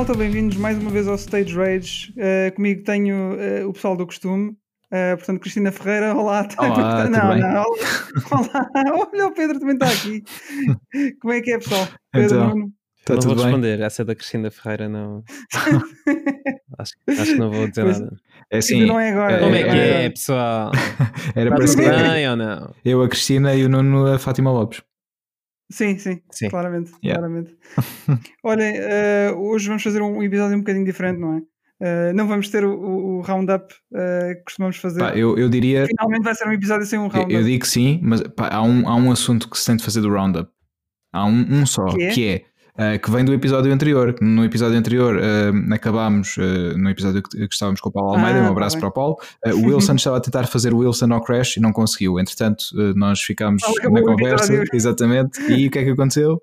malta, bem-vindos mais uma vez ao Stage Rage. Uh, comigo tenho uh, o pessoal do costume. Uh, portanto, Cristina Ferreira, olá. Olá, não, tudo bem? não, olá. Olha, o Pedro também está aqui. Como é que é, pessoal? Pedro Então, Nuno. Está não vou bem? responder, essa da Cristina Ferreira não. acho, acho que não vou dizer Pois, nada. É assim, não é agora. é- Como é que agora. é, pessoal? era para ser bem ou não? eu, a Cristina e o Nuno, a Fátima Lopes. Sim, sim, Sim. claramente. Yeah. claramente. Olhem, eh, hoje vamos fazer um episódio um bocadinho diferente, não é? Eh, não vamos ter o, o- roundup eh, que costumamos fazer. Pá, eu, eu diria, Finalmente vai ser um episódio sem um eu, roundup. eu digo que sim, mas pá, há, um, há um assunto que se tem de fazer do Roundup. Há um, um só, Que é? que é, ah, que vem do episódio anterior. No episódio anterior ah, acabámos, ah, no episódio que, que estávamos com o Paulo Almeida, Ah, um tá abraço bem. para o Paulo. O Wilson estava a tentar fazer o Wilson ao Crash e não conseguiu. Entretanto, nós ficámos Ah, acabou na conversa, episódio. exatamente. E o que é que aconteceu?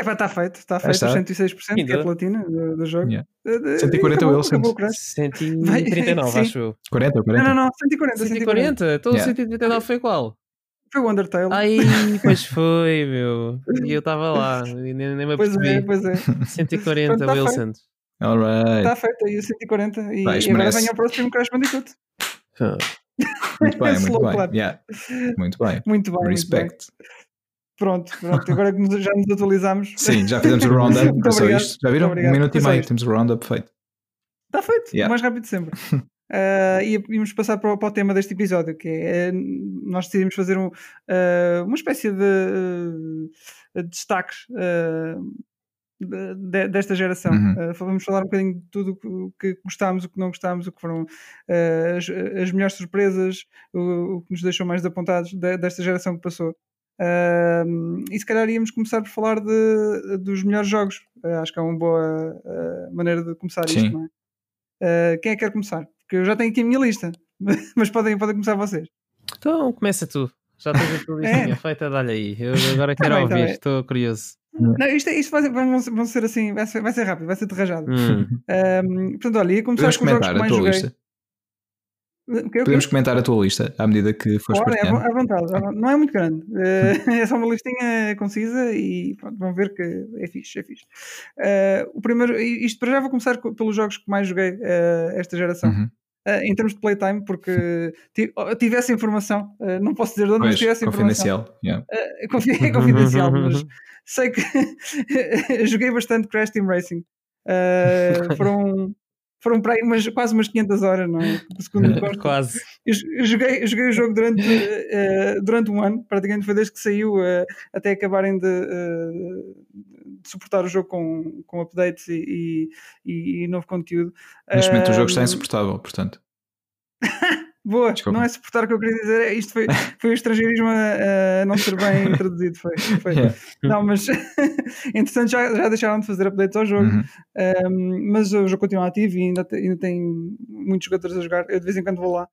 Epá, está feito, está feito. está. Os 106% que é Ainda. a platina do, do jogo. Yeah. Eh, eh, 140 acabou- Wilsons. acabou o crash. 139, Sim. acho eu. 40 ou 40? Não, não, não, 140. 140. 140? Então o Yeah. 139 foi qual? Foi o Undertale. Ai, pois foi, meu. E eu estava lá, e nem, nem me pois é, apercebi. pois é. 140 Pronto, tá Wilson. Alright. Está feito aí o 140. E, Vai, e agora merece. vem ao próximo Crash Bandicoot. Ah, Muito bem, muito bem. clap. Yeah. Muito bem. Muito bem. muito bem. Respect. Pronto, pronto. Agora que nos- já nos atualizamos. Sim, já fizemos o roundup. Só isto. Já viram? Um minuto e meio. Temos o roundup feito. Está feito, Yeah. o mais rápido de sempre. Uh, e íamos passar para, o- para o tema deste episódio, que é eh, nós decidimos fazer um, uh, uma espécie de uh, destaques uh, de- de- desta geração. Uhum. Uh, vamos falar um bocadinho de tudo o que gostámos, o que não gostámos, o que foram as, as melhores surpresas, o, o que nos deixou mais apontados de- desta geração que passou. Uh, e se calhar íamos começar por falar de, dos melhores jogos. Uh, acho que é uma boa uh, maneira de começar Sim. isto, não é? Quem é que quer começar? Porque eu já tenho aqui a minha lista, mas podem, podem começar vocês. Então começa tu. Já tens a tua listinha feita, dá-lhe aí. Eu agora Tá quero bem, tá ouvir, estou curioso. Não, isto, é- isto vai, vão ser assim, vai ser, vai ser rápido, vai ser de rajado. Hum. Um, portanto, olha, ia começar com os jogos comentar que a mais tua joguei. lista. O quê, o quê? Podemos comentar a tua lista à medida que fores Ora, é, partilhando. à vontade, à vontade. não é muito grande, Eh, é só uma listinha concisa e pronto, vão ver que é fixe, é fixe. Eh, o primeiro, isto para já vou começar co- pelos jogos que mais joguei eh, esta geração. Uhum. Eh, em termos de playtime, porque ti- tive essa informação, eh, não posso dizer de onde, mas tive essa informação. confidencial. yeah. É confi- é confidencial, mas sei que joguei bastante Crash Team Racing. Uh, foram foram para aí umas, quase umas 500 horas, não é? Segundo me. Quase. Eu jo- eu joguei, eu joguei o jogo durante, eh, durante um ano, praticamente foi desde que saiu eh, até acabarem de, de suportar o jogo com, com updates e, e- e novo conteúdo. Neste momento o jogo está insuportável, portanto. Boa, Desculpa. não é suportar o que eu queria dizer, é- isto foi, foi o estrangeirismo a, a não ser bem traduzido. Foi, foi. Yeah. Não, mas entretanto já, já deixaram de fazer updates ao jogo, Uhum. um, mas o jogo continua ativo e ainda, ainda tem muitos jogadores a jogar. Eu de vez em quando vou lá.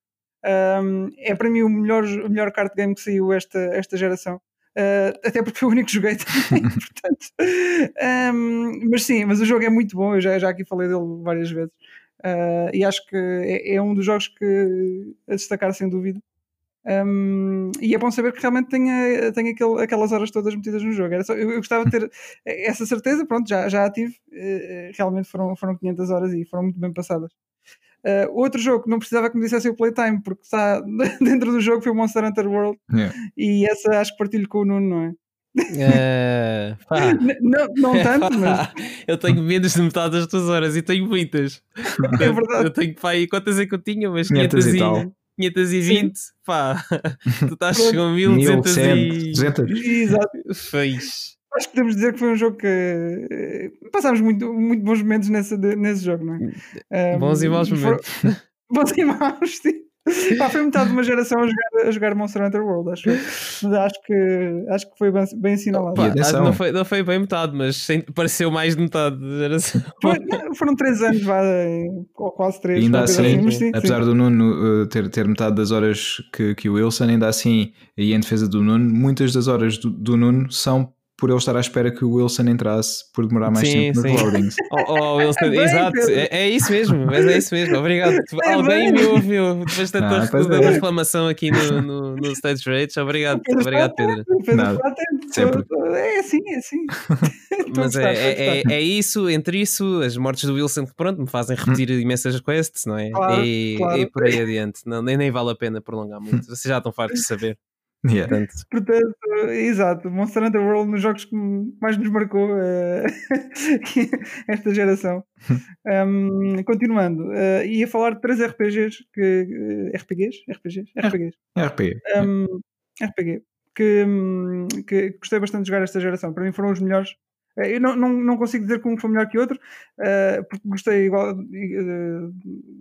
Um, é para mim o melhor, o melhor card game que saiu esta, esta geração. Uh, até porque foi o único que joguei também, portanto. Um, mas sim, mas o jogo é muito bom. Eu já, já aqui falei dele várias vezes. Uh, e acho que é, é um dos jogos que a destacar sem dúvida. Um, e é bom saber que realmente tenha, tenha aquele, aquelas horas todas metidas no jogo. Era só- eu, eu gostava de ter essa certeza, pronto, já, já a tive. Eh, realmente foram, foram 500 horas e foram muito bem passadas. Uh, outro jogo que não precisava que me dissessem o playtime, porque está dentro do jogo, foi o Monster Hunter World. Yeah. E essa acho que partilho com o Nuno, não é? Eh, não, não tanto, mas eu tenho menos de metade das tuas horas e tenho muitas. é verdade. Eu tenho pá, aí quantas é que eu tinha? Mas 500 500 e e, tal. 520, pá. Tu estás com 1100, 1200 e. 200. Exato. Fez. Acho que podemos dizer que foi um jogo que eh, passámos muito, muito bons momentos nesse, nesse jogo, não é? Um, Bons e maus momentos. Bons e maus, sim. Pá, foi metade de uma geração a jogar, a jogar Monster Hunter World, acho. Mas acho que, acho que foi bem, bem assinalado. Pá, não, foi, não foi bem metade, mas sem- pareceu mais de metade da geração. Foi- foram três anos, vá, ou quase três. E ainda qualquer coisa assim, mas sim, apesar sim. do Nuno uh, ter, ter metade das horas que, que o Wilson, ainda assim, e em defesa do Nuno, muitas das horas do, do Nuno são por ele estar à espera que o Wilson entrasse por demorar mais Sim, tempo nos sim. loadings. Oh, oh, Wilson, Bem, exato, é, é isso mesmo, mas é isso mesmo, obrigado. É Alguém bem. me ouviu depois da Ah, tua é. reclamação aqui no, no, no Stage Rates, obrigado, Pedro obrigado Pedro. Pedro Nada. atento. Sempre. É assim, é assim. Mas é, é, é isso, entre isso, as mortes do Wilson que pronto, me fazem repetir imensas quests, não é? Claro, e, claro. e por aí adiante. Não, nem, nem vale a pena prolongar muito. Vocês já estão fartos de saber. Yeah. Portanto, Portanto, exato, Monster Hunter World nos jogos que mais nos marcou eh, esta geração. Um, continuando, eh, ia falar de três RPGs que. eh, RPGs? RPGs? RPGs. RP. Um, RPG. Que, hum, que gostei bastante de jogar esta geração. Para mim foram os melhores. Eu não, não, não consigo dizer que um foi melhor que outro, eh, porque gostei igual, eh,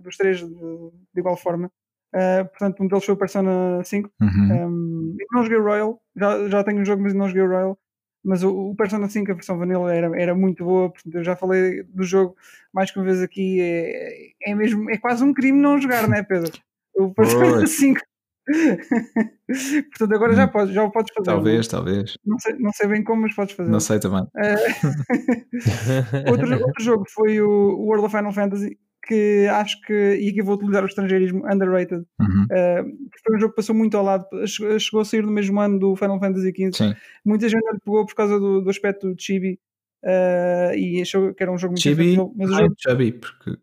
dos três de, de igual forma. Eh, portanto, um deles foi o Persona 5. Uhum. Um, eu não joguei o Royal, já, já tenho o jogo, mas não joguei o Royal. Mas o, o Persona 5, a versão Vanilla, era, era muito boa. Portanto, eu já falei do jogo mais que uma vez aqui. É, é, mesmo, é quase um crime não jogar, não é, Pedro? O Persona Pois. 5. portanto, agora já, Hum. podes, já o podes fazer. Talvez, talvez. Não sei, não sei bem como, mas podes fazer. Não sei também. outro, outro jogo foi o World of Final Fantasy, que acho que, e aqui vou utilizar o estrangeirismo, underrated. Uhum. Uh, foi um jogo que passou muito ao lado, chegou a sair no mesmo ano do Final Fantasy XV. Sim. Muita gente pegou por causa do, do aspecto de chibi uh, e achou que era um jogo muito Chibi. infantil, mas o Ai, jogo, chubby, porque.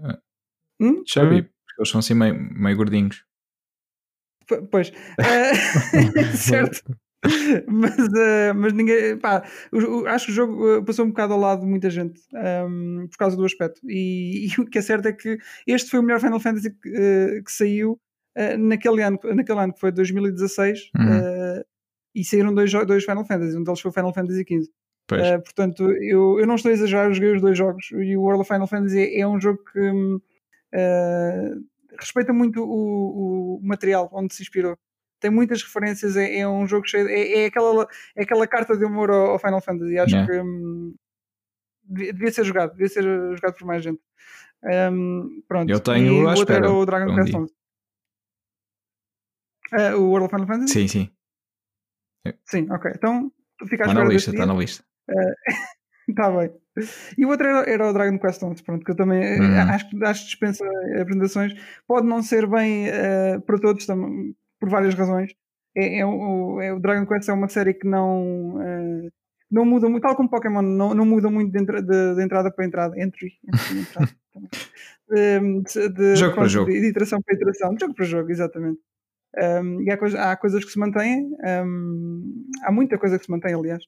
ah, Hum? Chubby, Hum. porque eles são assim meio, meio gordinhos. Pois, uh, certo. Mas, uh, mas ninguém, pá, o- o- acho que o jogo uh, passou um bocado ao lado de muita gente um, por causa do aspecto. E, e o que é certo é que este foi o melhor Final Fantasy que, uh, que saiu uh, naquele, ano, naquele ano, que foi 2016, Uhum. uh, e saíram dois, dois Final Fantasy. Um deles foi o Final Fantasy XV. Portanto, eu, eu não estou a exagerar, eu joguei os dois jogos e o World of Final Fantasy é, é um jogo que hum, respeita muito o, o material onde se inspirou. Tem muitas referências, é, é um jogo cheio. É, é aquela, é aquela carta de amor ao, ao Final Fantasy. Acho Yeah. que hum, devia, ser jogado, devia ser jogado por mais gente. Um, pronto. Eu tenho e outro espera era o Dragon um Quest dia. 11. Ah, o World of Final Fantasy? Sim, sim. Sim, ok. Então fica à Está na lista, está dia. na lista. Está bem. E o outro era, era o Dragon Quest 11, pronto, que eu também eh, Uhum. acho, que- acho que dispensa apresentações. Pode não ser bem eh, para todos, tam- por várias razões. É, é o, é- o Dragon Quest é uma série que não, eh, não muda muito, tal como Pokémon, não, não muda muito de, entra- de- de entrada para entrada, entry, entry entrada, também. Ehm, de, de- Jogo para jogo. de iteração para iteração, de jogo para jogo, exatamente. Ehm, e há, coisa- há coisas que se mantêm, ehm, há muita coisa que se mantém, aliás.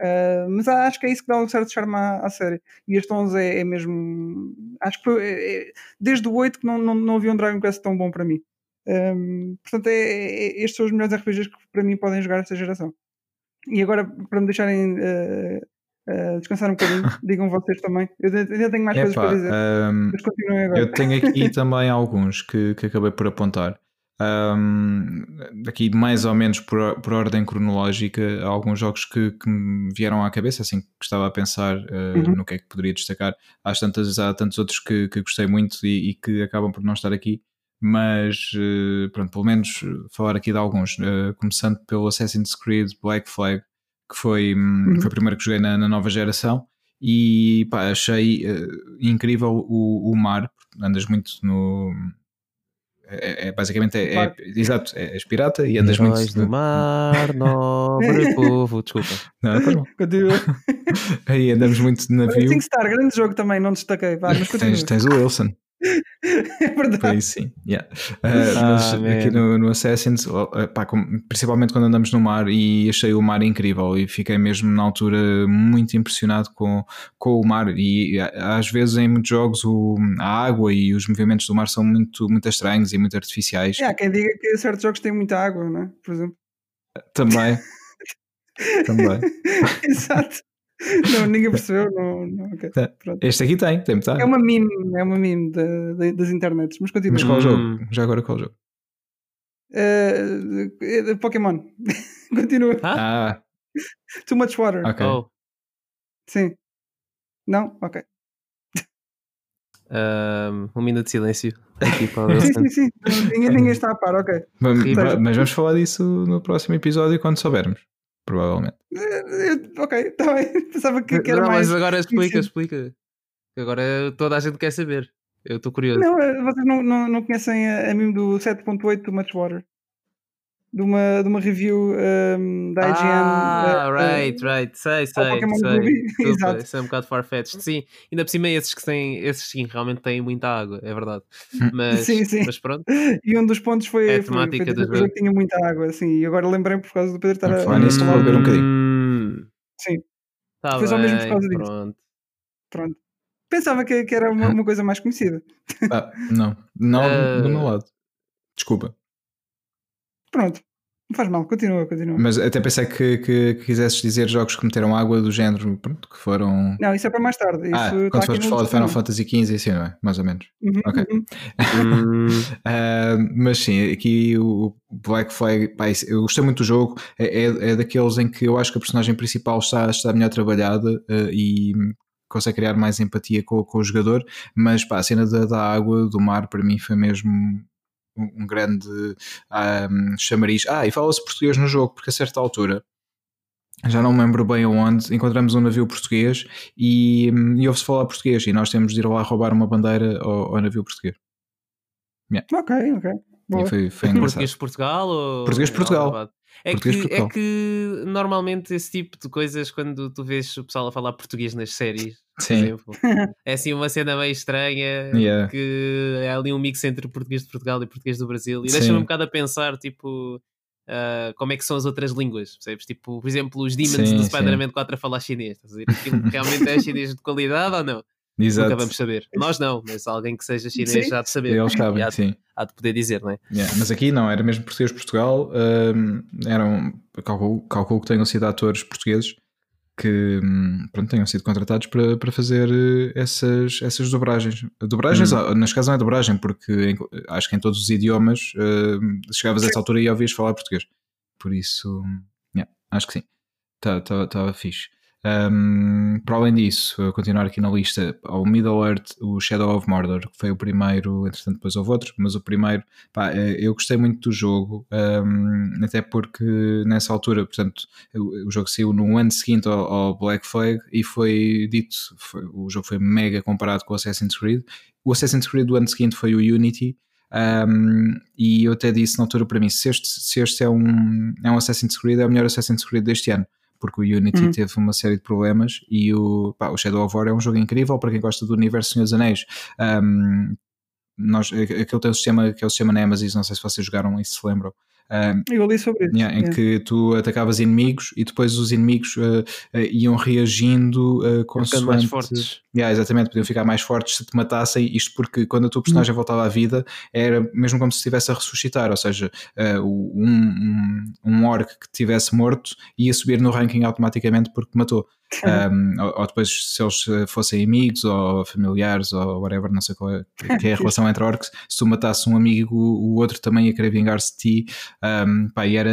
Uh, mas acho que é isso que dá um certo charme à, à série. E este 11 é, é mesmo. Acho que foi, é- é- desde o 8 que não, não, não havia um Dragon Quest tão bom para mim. Um, portanto, é, é- estes são os melhores RPGs que para mim podem jogar esta geração. E agora, para me deixarem uh, uh, descansar um bocadinho, digam vocês também. Eu ainda tenho mais coisas Epá, para dizer, ahm, mas continuem agora. eu tenho aqui também alguns que, que acabei por apontar. Ahm, aqui mais ou menos por, or- por ordem cronológica, há alguns jogos que, que me vieram à cabeça, assim que estava a pensar eh, Uhum. no que é que poderia destacar. Há, tantas, há tantos outros que, que gostei muito e, e que acabam por não estar aqui, mas eh, pronto, pelo menos eh, falar aqui de alguns, Eh, começando pelo Assassin's Creed Black Flag, que foi, hum, Uhum. foi o primeiro que joguei na, na nova geração. E pá, achei eh, incrível o, o mar, andas muito no. É, é- basicamente é, é- exato, é, és pirata e andas muito Heróis do mar, nobre povo, desculpa. Não, mal. Continua. Aí andamos muito de navio. 5 Star, grande jogo também, não destaquei. Vá, mas continua. Tens, tens o Wilson, é verdade. isso sim. yeah. Ah, mas Ah, aqui no, no Assassins, eh, pá, principalmente quando andamos no mar, e achei o mar incrível e fiquei mesmo na altura muito impressionado com, com o mar. E ah, às vezes em muitos jogos o, a água e os movimentos do mar são muito, muito estranhos e muito artificiais. É, há quem diga que certos jogos têm muita água, não é? Por exemplo. Também. Também. Exato. Não, ninguém percebeu. Não, não, ok. Tá. Este aqui tem, tem metade. É uma meme, é uma meme da- da- das internets, mas continua. Mas qual Hum. jogo? Já agora qual jogo? Eh, Pokémon. continua. Ah? Too much water. ok. Oh, Sim. Não? Ok. um, um minuto de silêncio aqui para o Sim, sim, sim. Ninguém, ninguém está a par, ok. Vamos- mas vamos falar disso no próximo episódio quando soubermos. Provavelmente. Eu- ok, está bem. Pensava que, que era não, mais. mas agora explica, explica. Agora toda a gente quer saber. Eu estou curioso. Não, eh, vocês não, não, não conhecem a, a meme do 7.8 do Much Water? De uma, de uma review ehm, da IGN. Ah, eh, right, right, sei, sei, Pokémon sei. Ruby. Exato. Isso é um bocado far-fetched. Sim, ainda por cima esses que têm, esses sim, realmente têm muita água, é verdade. Mas, Sim, sim. mas pronto. E um dos pontos foi, É a foi, temática foi dos dizer que o jogo tinha muita água, assim, e agora lembrei-me por causa do Pedro estar a, falar nisso, vou beber um bocadinho. Hum, Sim, tá Foi só mesmo por causa disso. pronto. pronto. Pensava que, que era uma, uma coisa mais conhecida. Ah, não, não do Ah. meu lado. Desculpa. Pronto. Não faz mal, continua, continua. Mas até pensei que, que, que quisesses dizer jogos que meteram água do género, pronto, que foram. Não, isso é para mais tarde. Isso ah, está quando fores falar de Final. Fantasy XV, assim, não é? Mais ou menos. Uhum, Ok. uhum. Hum, Ah, mas sim, aqui o Black Flag, pá, eu gostei muito do jogo. É, é, é daqueles em que eu acho que a personagem principal está, está melhor trabalhada ah, e consegue criar mais empatia com, com o jogador. Mas pá, a cena da, da água, do mar, para mim foi mesmo um, um grande ah, chamariz. Ah, e fala-se português no jogo, porque a certa altura. Já não me lembro bem aonde, encontramos um navio português e, hum, e ouve-se falar português e nós temos de ir lá roubar uma bandeira ao, ao navio português. Ok, ok. Boa. E foi, foi engraçado. Português de Portugal ou. Português de Portugal. É Português que, é que normalmente esse tipo de coisas, quando tu vês o pessoal a falar português nas séries, por Sim. exemplo, é assim uma cena meio estranha Yeah. que é ali um mix entre português de Portugal e português do Brasil e deixa-me um bocado a pensar, tipo. ah, como é que são as outras línguas, percebes? Tipo, por exemplo, os Demons Sim, do. Spider-Man 4 a falar chinês, estás a ver? Aquilo realmente é chinês de qualidade ou não? Exato. Nunca vamos saber. Nós não, mas alguém que seja chinês Sim. já há de saber. Eles sabem, há, de- sim. há de poder dizer, não é? Yeah, Mas aqui não, era mesmo português Portugal. hum, eram, calculo, calculo que tenham sido atores portugueses que hum, pronto, tenham sido contratados para, para fazer eh, essas, essas dobragens. Dobragens, Hum. neste caso não é dobragem, porque em- acho que em todos os idiomas hum, chegavas a essa altura e ouvias falar português. Por isso, yeah, acho que sim. Estava tá, tá fixe. Um, para além disso, continuar aqui na lista, ao Middle Earth, o Shadow of Mordor, que foi o primeiro, entretanto depois houve outro, mas o primeiro, pá, eh, eu gostei muito do jogo, um, até porque nessa altura, portanto, o, o jogo saiu no ano seguinte ao, ao Black Flag e foi dito, foi- o jogo foi mega comparado com o Assassin's Creed. O Assassin's Creed do ano seguinte foi o Unity, um, e eu até disse na altura para mim: se este, se este é, um, é um Assassin's Creed, é o melhor Assassin's Creed deste ano, porque o Unity Uhum. teve uma série de problemas e o, pá, o Shadow of War é um jogo incrível para quem gosta do universo Senhor dos Anéis. Um, nós, aquele tem um sistema que é o sistema Nemesis, não sei se vocês jogaram e se se lembram. Um, Eu li sobre isso. Yeah, em yeah. que tu atacavas inimigos e depois os inimigos uh, uh, iam reagindo uh, Ficando consoante... mais fortes. Yeah, exatamente, podiam ficar mais fortes se te matassem, isto porque quando a tua personagem voltava à vida era mesmo como se estivesse a ressuscitar, ou seja, uh, um, um, um orc que tivesse morto ia subir no ranking automaticamente porque te Um, ou, ou depois, se eles uh, fossem amigos ou familiares ou whatever, não sei qual é, que é a relação entre orcs, se tu matasses um amigo, o outro também ia querer vingar-se de ti. Um, pá, e era,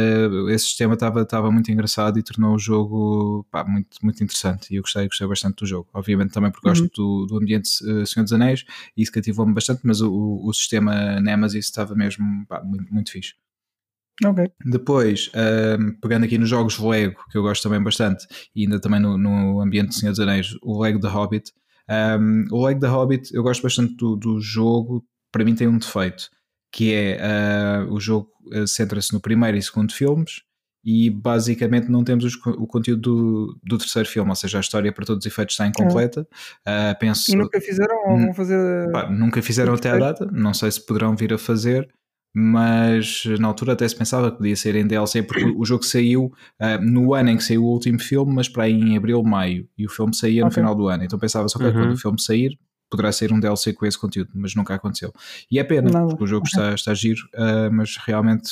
esse sistema estava muito engraçado e tornou o jogo pá, muito, muito interessante. E eu gostei, gostei bastante do jogo. Obviamente também porque gosto do, do ambiente uh, Senhor dos Anéis e isso cativou-me bastante, mas o, o, o sistema Nemesis estava mesmo pá, muito, muito fixe. Ok. Depois, um, pegando aqui nos jogos Lego, que eu gosto também bastante, e ainda também no, no ambiente do Senhor dos Anéis, o Lego The Hobbit. Um, o Lego The Hobbit, eu gosto bastante do, do jogo, para mim tem um defeito, que é uh, o jogo uh, centra-se no primeiro e segundo filmes, e basicamente não temos os, o conteúdo do, do, terceiro filme, ou seja, a história para todos os efeitos está incompleta. Uh, penso, e nunca fizeram ou vão fazer. Pá, nunca fizeram até à data, não sei se poderão vir a fazer mas na altura até se pensava que podia ser em DLC porque o jogo saiu uh, no ano em que saiu o último filme, mas para aí em abril, maio, e o filme saía no Ok. final do ano. Então pensava-se, ok, Uhum. quando o filme sair, poderá sair um DLC com esse conteúdo, mas nunca aconteceu. E é pena, Nada. porque o jogo está, está giro, uh, mas realmente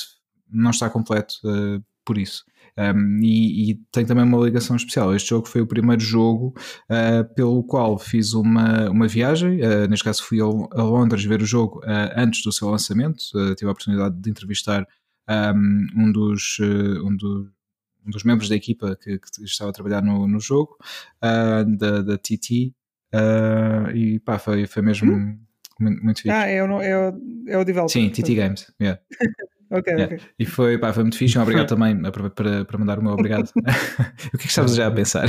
não está completo uh, por isso. Um, e, e, tem também uma ligação especial. Este jogo foi o primeiro jogo uh, pelo qual fiz uma, uma viagem. Uh, neste caso, fui a, Londres ver o jogo uh, antes do seu lançamento. tive a oportunidade de entrevistar um, um, dos, um, do, um, dos membros da equipa que, que estava a trabalhar no, no jogo, da, da, TT. e pá, foi, foi mesmo. Muito, muito fixe. Ah, é o, é o, é o developer. Sim, TT Games. Yeah. Ok, Yeah. ok. E foi, pá, foi muito fixe. Um Obrigado também aproveito para, para mandar o meu obrigado. o que é que estavas já a pensar?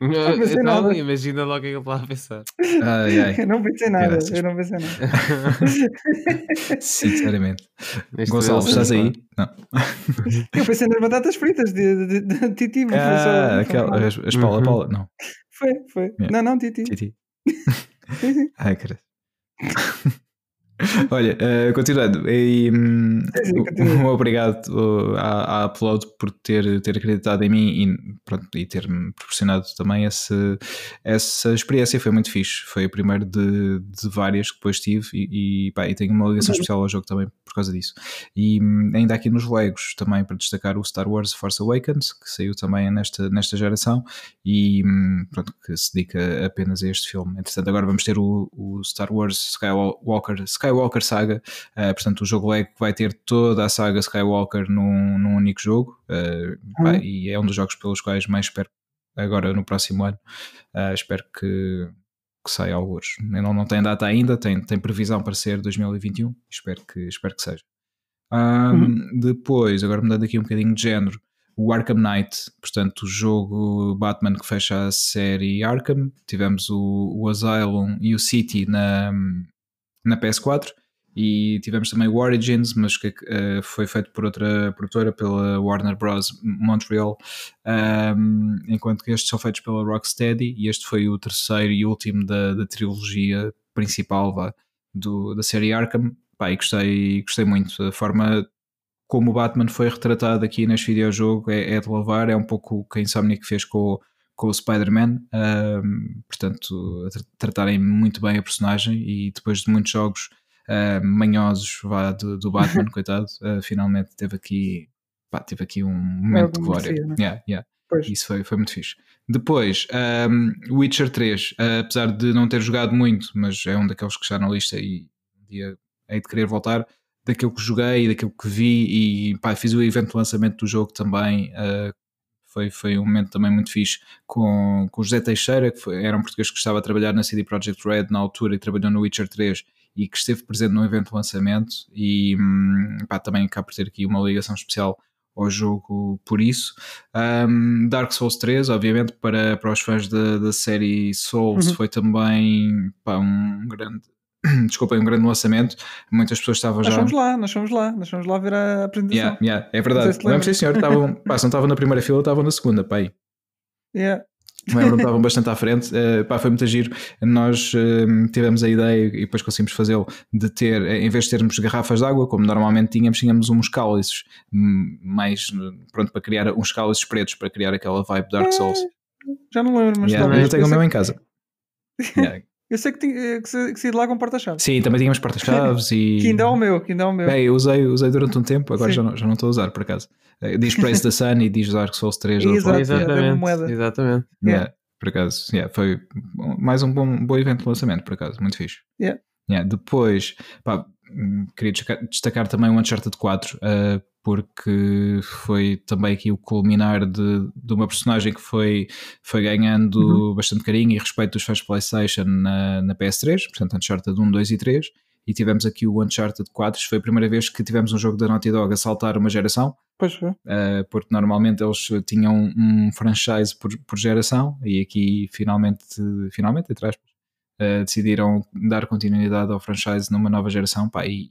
Não pensei Então, nada. imagina logo o que é que ele estava a pensar. Ai, ai, Eu não pensei nada, Graças. eu não pensei nada. sinceramente. Neste Gonçalo, momento, estás aí? Não. Eu pensei nas batatas fritas de, de, de, de Titi, mas foi só. Ah, não aquela, as, as Paula Uhum. Paula, não. Foi, foi. Yeah. Não, não, Titi. Titi. Sim, sim. Ai, cara. Olha, eh, continuando, e, um- um obrigado uh, à, à Upload por ter, ter acreditado em mim e, pronto, e ter-me proporcionado também esse, essa experiência. Foi muito fixe. Foi o primeiro de, de várias que depois tive e, e, pá, e tenho uma ligação Uhum. especial ao jogo também por causa disso. E hum, ainda aqui nos Legos também para destacar o Star Wars Force Awakens, que saiu também nesta, nesta geração e hum, pronto, que se dedica apenas a este filme. Entretanto, agora vamos ter o, o Star Wars Skywalker, Skywalker Saga, uh, portanto, o jogo Lego vai ter toda a saga Skywalker num, num único jogo, uh, pá, Uhum. e é um dos jogos pelos quais mais espero agora no próximo ano. Uh, espero que, que saia alguns. Não, não tem data ainda, tem, tem previsão para ser 2021, espero que, espero que seja. Um, Depois, agora mudando aqui um bocadinho de género, o Arkham Knight, portanto, o jogo Batman que fecha a série Arkham. Tivemos o, o Asylum e o City na, na PS4 e tivemos também o Origins, mas que uh, foi feito por outra produtora, pela Warner Bros. Montreal, um, enquanto que estes são feitos pela Rocksteady e este foi o terceiro e último da, da trilogia principal vá, do, da série Arkham. Pá, e gostei, gostei muito da forma como o Batman foi retratado aqui neste videojogo é, é de louvar, é um pouco o que a Insomniac fez com, com o Spider-Man, um, portanto, tra tratarem muito bem a personagem e depois de muitos jogos uh, manhosos vá, do, do Batman, coitado, uh, finalmente teve aqui, pá, teve aqui um momento de glória. Merecia, né? yeah, yeah. Isso foi, foi muito fixe. Depois, um, Witcher 3, uh, apesar de não ter jogado muito, mas é um daqueles que está na lista e um dia hei de querer voltar, daquilo que joguei, daquilo que vi e pá, fiz o evento de lançamento do jogo também. Uh, foi, foi um momento também muito fixe com, com o José Teixeira, que foi, era um português que estava a trabalhar na CD Projekt Red na altura e trabalhou no Witcher 3 e que esteve presente no evento de lançamento e hum, pá, também acaba por ter aqui uma ligação especial ao jogo por isso. Um, Dark Souls 3, obviamente, para, para os fãs da, da série Souls, Uhum. foi também pá, um grande. Desculpem, um grande lançamento. Muitas pessoas estavam Nós já. fomos lá, nós fomos lá, nós fomos lá ver a apresentação. Yeah, yeah, é Não sei verdade. se Lembro, sim, senhor. Estavam, pá, se não estavam na primeira fila, estavam na segunda, pá, aí. Yeah. Lembro-me, estavam bastante à frente. Uh, pá, foi muito giro. Nós uh, tivemos a ideia e depois conseguimos fazê-lo de ter, em vez de termos garrafas de água, como normalmente tínhamos, tínhamos uns cálices hum, mais pronto para criar uns cálices pretos para criar aquela vibe Dark Souls. Já não lembro, mas Yeah, talvez. eu tenho o meu em casa. Yeah. eu sei que, tinha- que, que saí de lá com porta-chave. Sim, também tínhamos porta-chaves e. Que ainda é o meu, que ainda é o meu. Bem, eu usei, usei durante um tempo, agora Sim. já não, já não estou a usar por acaso. Eh, Diz Praise the Sun e diz Dark Souls 3 do outro Exato. yeah, da Exatamente. moeda. Exatamente. Yeah, por acaso, yeah, foi mais um bom, bom evento de lançamento, por acaso, muito fixe. Yeah. Yeah, depois, pá, hum, queria destacar, destacar também o Uncharted 4, uh, porque foi também aqui o culminar de, de uma personagem que foi, foi ganhando Uhum. bastante carinho e respeito dos fãs PlayStation na, na PS3, portanto, Uncharted 1, 2 e 3. E tivemos aqui o Uncharted 4, foi a primeira vez que tivemos um jogo da Naughty Dog a saltar uma geração, Pois foi. Uh, porque normalmente eles tinham um franchise por, por geração e aqui finalmente, finalmente entre aspas, uh, decidiram dar continuidade ao franchise numa nova geração pá, e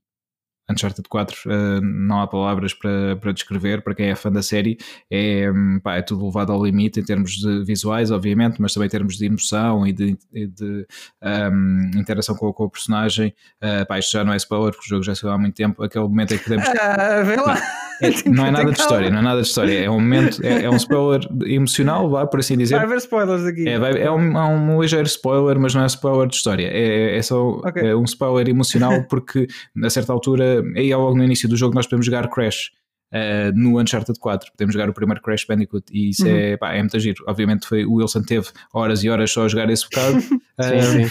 Uncharted 4 uh, não há palavras para, para descrever para quem é fã da série é, hum, pá, é tudo levado ao limite em termos de visuais obviamente, mas também em termos de emoção e de, de um, interação com, com o personagem uh, pá, isto já não é spoiler porque o jogo já saiu há muito tempo aquele momento em que podemos Ah, vê lá. é, não é nada de história, não é nada de história. É um momento, é, é um spoiler emocional, vá por assim dizer. Vai haver spoilers aqui. É, vai- é um, é um ligeiro spoiler, mas não é spoiler de história. É, é só Ok. é um spoiler emocional, porque a certa altura, aí é logo no início do jogo, nós podemos jogar Crash. eh, no Uncharted 4, podemos jogar o primeiro Crash Bandicoot e isso Uhum. é, pá, é muito giro. Obviamente foi, o Wilson teve horas e horas só a jogar esse bocado, eh, sim.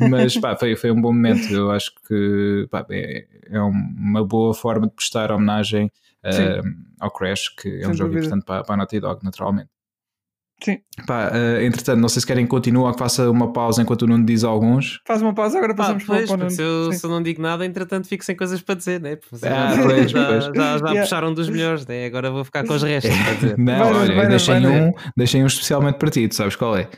mas pá, foi, foi um bom momento. Eu acho que pá, é, é uma boa forma de prestar homenagem eh, ao Crash, que é um Sem jogo dúvida. importante para, para a Naughty Dog, naturalmente. Sim. Pá, uh, entretanto, não sei se querem continuar ou que faça uma pausa enquanto o Nuno diz alguns. Faz uma pausa, agora Pá, passamos para pois, o porque se eu, se eu não digo nada, entretanto fico sem coisas para dizer, né? Porque Ah, já, pois, já, pois. já, já Yeah. puxaram dos melhores, né? Agora vou ficar com os restos para. Não, Vai, olha, vai, eu deixei vai, vai. um, deixei um especialmente para ti, tu sabes qual é?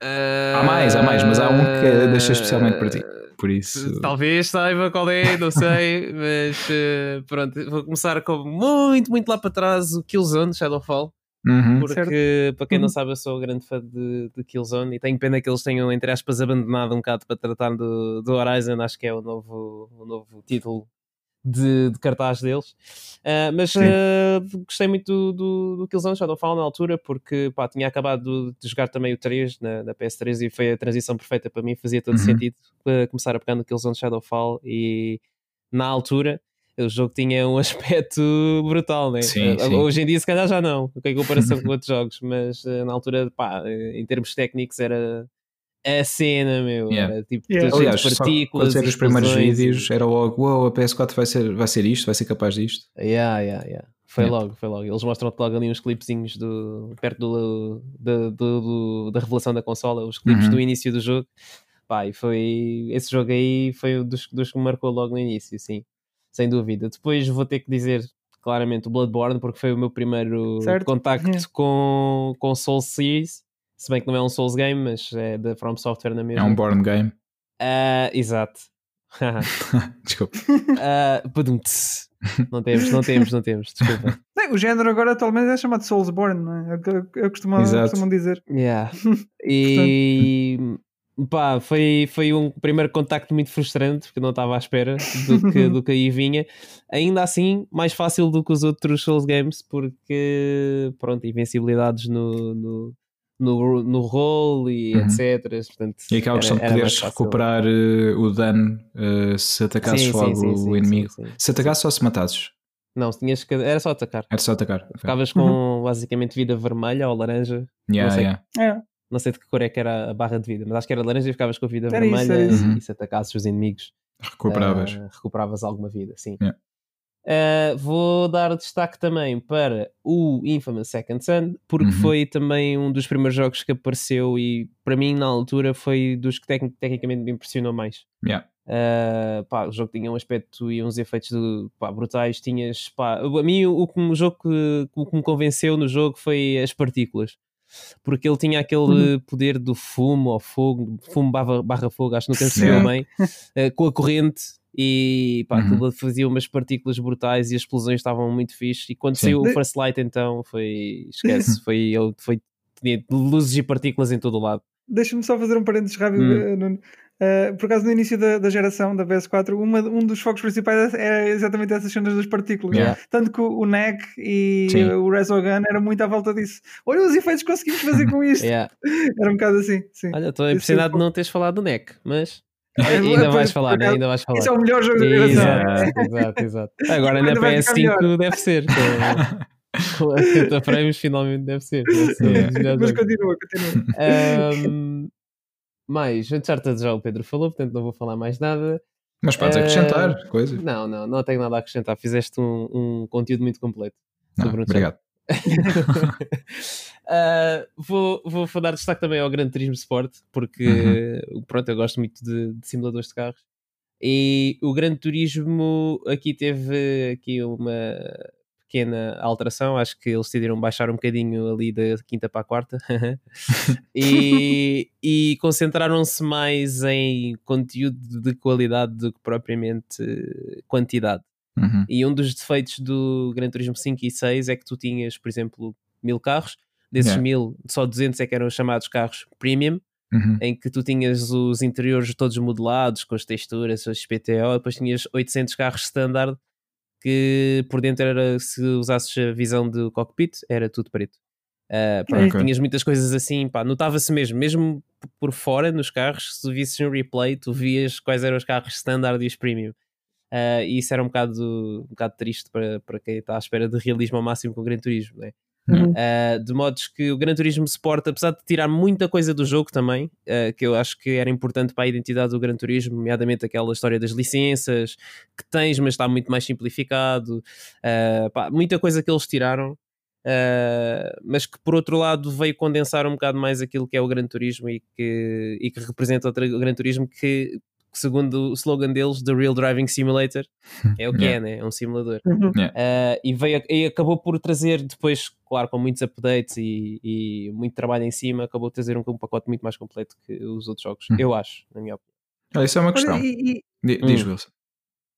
Há mais, há mais, mas há um que deixei especialmente para ti. Por isso. Talvez saiba qual é, não sei, mas eh, pronto, vou começar com muito, muito lá para trás o Killzone Shadowfall. Uhum. Porque, para quem não Uhum. sabe, eu sou grande fã de, de Killzone e tenho pena que eles tenham, entre aspas, abandonado um bocado para tratar do, do Horizon. Acho que é o novo, o novo título de, de cartaz deles. Ah, mas ah, gostei muito do, do, do Killzone Shadowfall na altura, porque pá, tinha acabado de jogar também o 3 na, na PS3 e foi a transição perfeita para mim. Fazia todo Uhum. sentido para começar a pegar no Killzone Shadowfall e na altura. O jogo tinha um aspecto brutal, né? Sim, Ah, sim. Hoje em dia, se calhar, já não, em comparação com outros jogos, mas ah, na altura, pá, eh, em termos técnicos, era a cena, meu. Yeah. Era tipo, Yeah. Aliás, partículas. quando os primeiros vídeos, era logo, uau, a PS4 vai ser, vai ser isto, vai ser capaz disto. Yeah, yeah, yeah. Foi Yeah. logo, foi logo. Eles mostram-te logo ali uns clipezinhos do, perto do, do- do- do- da revelação da consola, os clipes Uhum. do início do jogo. Pá, e foi. Esse jogo aí foi um dos, dos que me marcou logo no início, sim. Sem dúvida. Depois vou ter que dizer claramente o Bloodborne, porque foi o meu primeiro Certo. contacto Yeah. com, com Soul Series. Se bem que não é um Souls game, mas é da From Software na É mesma. um board game. Ah, exato. Desculpa. Badum-ts. não temos, não temos, não temos. Desculpa. Bem, o género agora atualmente é chamado Soulsborne, não é? É o que eu costumo, Exato. costumam dizer. Yeah. E pá, foi, foi um primeiro contacto muito frustrante porque não estava à espera do que, do que aí vinha. Ainda assim, mais fácil do que os outros Souls Games, porque pronto, invencibilidades no, no, no, no roll e Uhum. etc. Portanto, E aquela questão de poderes recuperar eh, o dano eh, se atacasses Sim, logo sim, sim, o inimigo. sim, sim. Se atacasses ou se matasses? Não, tinhas que, era só atacar. Era só atacar. Ficavas com basicamente vida vermelha ou laranja. Yeah, sei. yeah. É, Não sei de que cor é que era a barra de vida, mas acho que era laranja e ficavas com a vida Era isso, vermelha era isso. e se atacasses os inimigos. Recuperavas. Ah, recuperavas alguma vida, sim. Yeah. Ah, vou dar destaque também para o Infamous Second Son, porque Uhum. foi também um dos primeiros jogos que apareceu e para mim na altura foi dos que tec- tecnicamente me impressionou mais. Yeah. Uh, pá, o jogo tinha um aspecto e uns efeitos de- pá, brutais. Tinhas, pá, a mim o, me- o jogo que, o que me convenceu no jogo foi as partículas, porque ele tinha aquele poder do fumo ou fogo, fumo barra, barra fogo, acho que Sim. percebeu bem, uh, com a corrente. E pá, Uhum. aquilo fazia umas partículas brutais e as explosões estavam muito fixe. E quando Sim. saiu o First Light, então foi esquece, foi, eu, foi tinha luzes e partículas em todo o lado. Deixa-me só fazer um parênteses rápido, Hum. eh, Nuno. Eh, por acaso, no início da, da geração da PS4, uma- um dos focos principais era exatamente essas cenas das partículas. Yeah. Tanto que o NEC e Sim. o Resogun era muito à volta disso. Olha os efeitos que conseguimos fazer com isto. Yeah. Era um bocado assim. Sim. Olha, estou impressionado de não teres falado do NEC, mas É, ainda vais falar, né? ainda vais falar. Esse é o melhor jogo da geração. Exato, exato. Agora na Ainda vai ficar PS5 deve ser. Com, a 70 frames finalmente deve ser. Deve ser um melhores Mas continua, continua. Ahm, mais, Uncharted já o Pedro falou, portanto não vou falar mais nada. Mas podes Eh, acrescentar coisa. Não, não, não tenho nada a acrescentar. Fizeste um, um conteúdo muito completo. Não, sobre o obrigado. Uh, vou, vou, vou dar destaque também ao Gran Turismo Sport, porque pronto, eu gosto muito de, de simuladores de carros. E o Gran Turismo aqui teve aqui uma pequena alteração. Acho que eles decidiram baixar um bocadinho ali da quinta para a quarta e, e concentraram-se mais em conteúdo de qualidade do que propriamente eh, quantidade. Uhum. E um dos defeitos do Gran Turismo 5 e 6 é que tu tinhas, por exemplo, mil carros, desses Yeah. mil, só 200 é que eram chamados carros premium, Uhum. em que tu tinhas os interiores todos modelados, com as texturas, as PTO, depois tinhas 800 carros standard, que por dentro era, se usasses a visão do cockpit, era tudo preto. Ah, pronto, Ok. Tinhas muitas coisas assim, pá, notava-se mesmo, mesmo por fora nos carros, se tu visses um replay, tu vias quais eram os carros standard e os premium. Ah, e isso era um bocado, um bocado triste para, para quem está à espera de realismo ao máximo com o Gran Turismo, né? Uhum. Uh, de modos que o Gran Turismo Sport, apesar de tirar muita coisa do jogo também, uh, que eu acho que era importante para a identidade do Gran Turismo, nomeadamente aquela história das licenças que tens, mas está muito mais simplificado. Uh, pá, muita coisa que eles tiraram. Mas que por outro lado veio condensar um bocado mais aquilo que é o Gran Turismo e que, e que representa o Gran Turismo que segundo o slogan deles, The Real Driving Simulator, é o que yeah. é, né? é um simulador. Uhum. Yeah. Uh, e, veio, e acabou por trazer depois, claro, com muitos updates e, e muito trabalho em cima, acabou por trazer um, um, pacote muito mais completo que os outros jogos, uhum. eu acho, na minha opinião. Ah, isso é uma questão. e, e... Diz, hum. Wilson.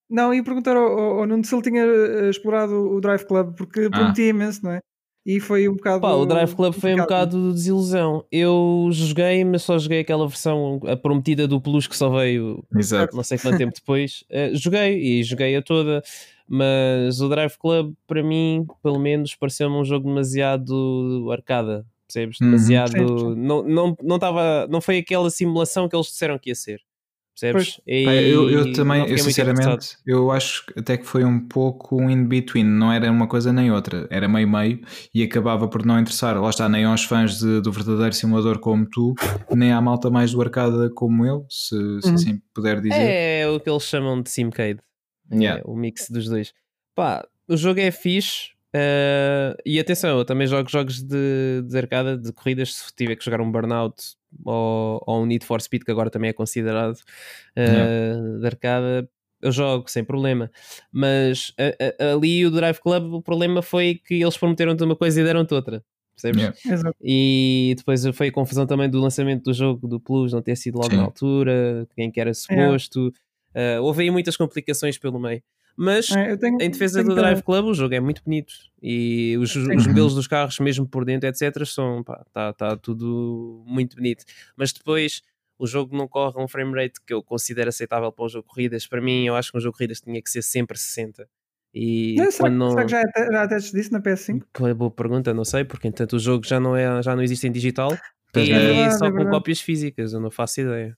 Não, ia perguntar ao, ao Nuno se ele tinha eh, explorado o Drive Club, porque prometia ah. imenso, não é? E foi um bocado. Pá, o Drive Club foi um bocado de desilusão. Eu joguei, mas só joguei aquela versão, a prometida do Plus que só veio Exato. não sei quanto tempo depois. Uh, joguei e joguei a toda, mas o Drive Club, para mim, pelo menos, pareceu-me um jogo demasiado arcada. Percebes? Uhum. Demasiado. Uhum. Não, não, não, tava, não foi aquela simulação que eles disseram que ia ser. Percebes? E eu, eu também, eu sinceramente, eu acho até que foi um pouco um in-between, não era uma coisa nem outra, era meio-meio e acabava por não interessar. Lá está, nem aos fãs de, do verdadeiro simulador como tu, nem à malta mais do arcada como eu, se, se uhum. assim puder dizer. É o que eles chamam de Simcade, é yeah. é, o mix dos dois. Pá, o jogo é fixe, Uh, e atenção, eu também jogo jogos de, de arcada, de corridas. Se tiver que jogar um Burnout ou, ou um Need for Speed, que agora também é considerado uh, de arcada, eu jogo sem problema. Mas ali o Drive Club, o problema foi que eles prometeram-te uma coisa e deram-te outra. Percebes? Yeah. E depois foi a confusão também do lançamento do jogo do Plus não ter sido logo Sim. na altura, quem que era suposto. Yeah. Uh, houve aí muitas complicações pelo meio. Mas é, tenho, em defesa do Drive Club, o jogo é muito bonito e os, os modelos dos carros, mesmo por dentro, etc., são pá, tá, tá tudo muito bonito. Mas depois o jogo não corre a um frame rate que eu considero aceitável para um jogo de corridas. Para mim, eu acho que um jogo de corridas tinha que ser sempre 60. E não, será, não... será que já, é já testes disso na PS5? É boa pergunta, não sei, porque entanto o jogo já não, é, já não existe em digital e é, só é com cópias físicas, eu não faço ideia.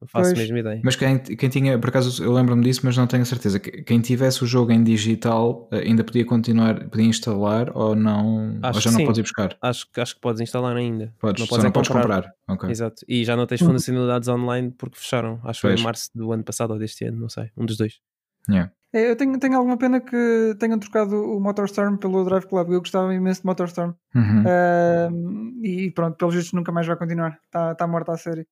Não faço pois. a mesma ideia. Mas quem, quem tinha, por acaso eu lembro-me disso, mas não tenho certeza. Quem tivesse o jogo em digital eh, ainda podia continuar, podia instalar ou não? Acho ou já não sim. podes ir buscar? Acho, acho que podes instalar ainda. Podes, não podes, não podes comprar. Okay. Exato. E já não tens funcionalidades online porque fecharam. Acho que foi em março do ano passado ou deste ano, não sei. Um dos dois. Yeah. É, eu tenho, tenho alguma pena que tenham trocado o Motorstorm pelo Drive Club. Eu gostava imenso de Motorstorm. Uhum. Uh, e pronto, pelos vistos nunca mais vai continuar. Está tá morta a série.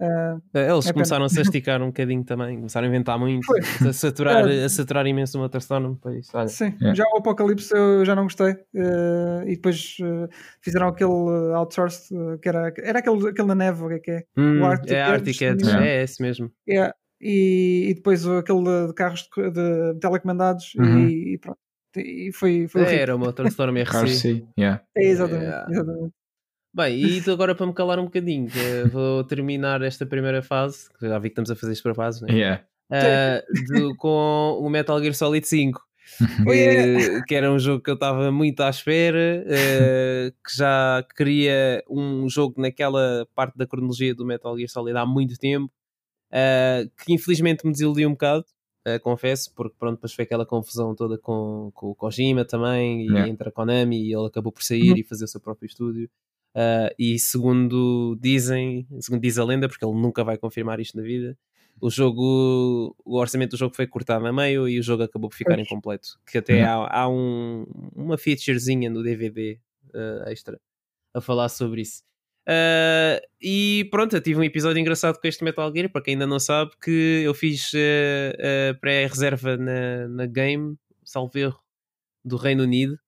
Uh, Eles é começaram-se a esticar um bocadinho também, começaram a inventar muito, a saturar, a saturar imenso o Motorstorm. Pois, olha. Sim, yeah. já o Apocalipse eu já não gostei. Uh, e depois uh, fizeram aquele outsource que era, era aquele, aquele na neve, o que é que é? Hum, o Arctic é Arctic Edge, é, é esse mesmo. Yeah. E, e depois aquele de carros de, de telecomandados uhum. e, e, pronto. E foi, foi é, era o Motorstorm RC. yeah. É, exatamente, yeah. exatamente. Bem, e agora para me calar um bocadinho, vou terminar esta primeira fase, que já vi que estamos a fazer isto para fase, né? yeah. Uh, de, com o Metal Gear Solid 5. que, que, era um jogo que eu estava muito à espera, uh, que já queria um jogo naquela parte da cronologia do Metal Gear Solid há muito tempo, uh, que infelizmente me desiludiu um bocado, uh, confesso, porque pronto, depois foi aquela confusão toda com, com o Kojima também, e yeah. entre a Konami, e ele acabou por sair uhum. e fazer o seu próprio estúdio. Uh, e segundo dizem, segundo diz a lenda, porque ele nunca vai confirmar isto na vida, o jogo, o orçamento do jogo foi cortado a meio e o jogo acabou por ficar pois. incompleto. Que até há, há um, uma featurezinha no DVD uh, ah, extra a falar sobre isso. Uh, e pronto, eu tive um episódio engraçado com este Metal Gear. Para quem ainda não sabe, que eu fiz pré-reserva na, na game, salvo erro, do Reino Unido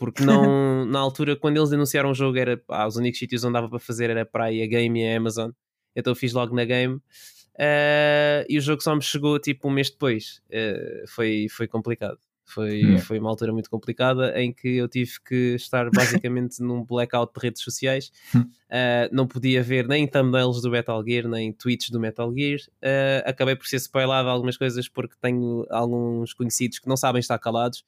porque não, na altura, quando eles anunciaram o jogo, era ah, os únicos sítios onde dava para fazer era para aí a Game e a Amazon. Então fiz logo na Game. Uh, e o jogo só me chegou tipo um mês depois. Uh, foi, foi complicado. Foi, foi uma altura muito complicada em que eu tive que estar basicamente num blackout de redes sociais. Uh, não podia ver nem thumbnails do Metal Gear, nem tweets do Metal Gear. acabei por ser spoilado algumas coisas porque tenho alguns conhecidos que não sabem estar calados.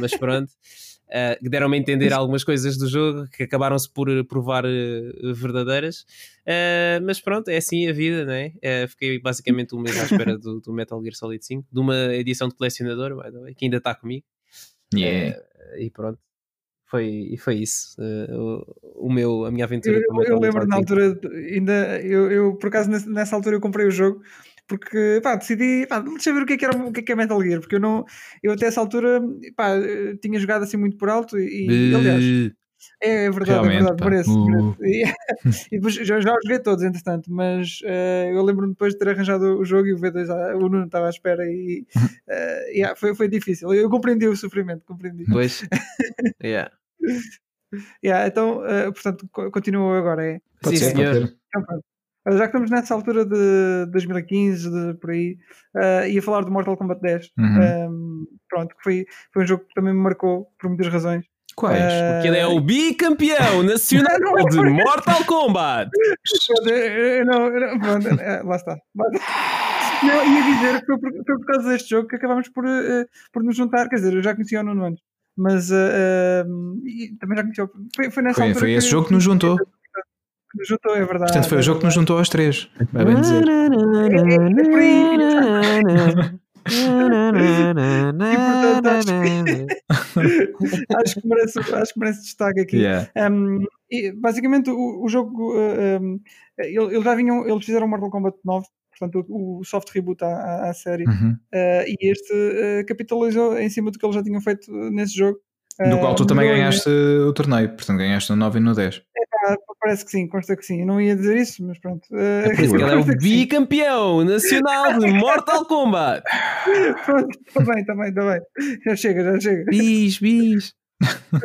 mas pronto uh, que deram-me a entender algumas coisas do jogo que acabaram-se por eh, provar uh, verdadeiras. Uh, mas pronto, é assim a vida, né? fiquei basicamente um mês à espera do, do, Metal Gear Solid 5, de uma edição de colecionador, way, que ainda está comigo. Yeah. e pronto. Foi, e foi isso o, o, meu, a minha aventura eu, eu lembro na altura ainda eu, eu por acaso nessa altura eu comprei o jogo porque pá, decidi, pá, deixa eu ver o que é que, era, o que é que é Metal Gear, porque eu não, eu até essa altura pá, tinha jogado assim muito por alto e, e aliás, é, é verdade, Realmente, é verdade, pá. parece. Uh. E, e depois já, já os joguei todos, entretanto, mas eh, eu lembro-me depois de ter arranjado o jogo e o V2, ah, o Nuno estava à espera e eh, yeah, foi, foi difícil. Eu compreendi o sofrimento, compreendi. Pois. yeah. Yeah, então, eh, portanto, co- continua agora. É. Pode Sim, ser, pode senhor. ser. Então, pronto. Já que estamos nessa altura de 2015, de, por aí, eh, ia falar do Mortal Kombat 10. Uhum. Um, pronto, que foi, foi um jogo que também me marcou por muitas razões. Quais? Eh, Porque ele é o bicampeão nacional de Mortal Kombat. Eu não, não- pronto, eh, lá está. Lá está. Não, ia dizer que foi por, foi por causa deste jogo que acabámos por, eh, por nos juntar. Quer dizer, eu já conhecia o Nuno antes, mas eh, eh, e também já conhecia. Foi, foi nessa Foi, altura foi esse que- jogo que nos juntou. Que nos juntou, é verdade. Portanto, foi o é jogo que nos verdade. juntou aos três. Vai bem dizer. acho, que merece, acho que merece destaque aqui. Yeah. Um, e, basicamente, o, o jogo, uh, um, ele- eles já vinham, eles fizeram Mortal Kombat 9, portanto, o, soft reboot à, à- série, Uhum. uh, e este uh, capitalizou em cima do que eles já tinham feito nesse jogo. Do qual tu Uh, também ganhaste o torneio, portanto ganhaste no 9 e no 10. Parece que sim, consta que sim. Eu não ia dizer isso, mas pronto. Uh, É por isso que ele é o bicampeão nacional de Mortal Kombat. Pronto, está bem, está bem, está bem. Já chega, já chega. Bis, bis.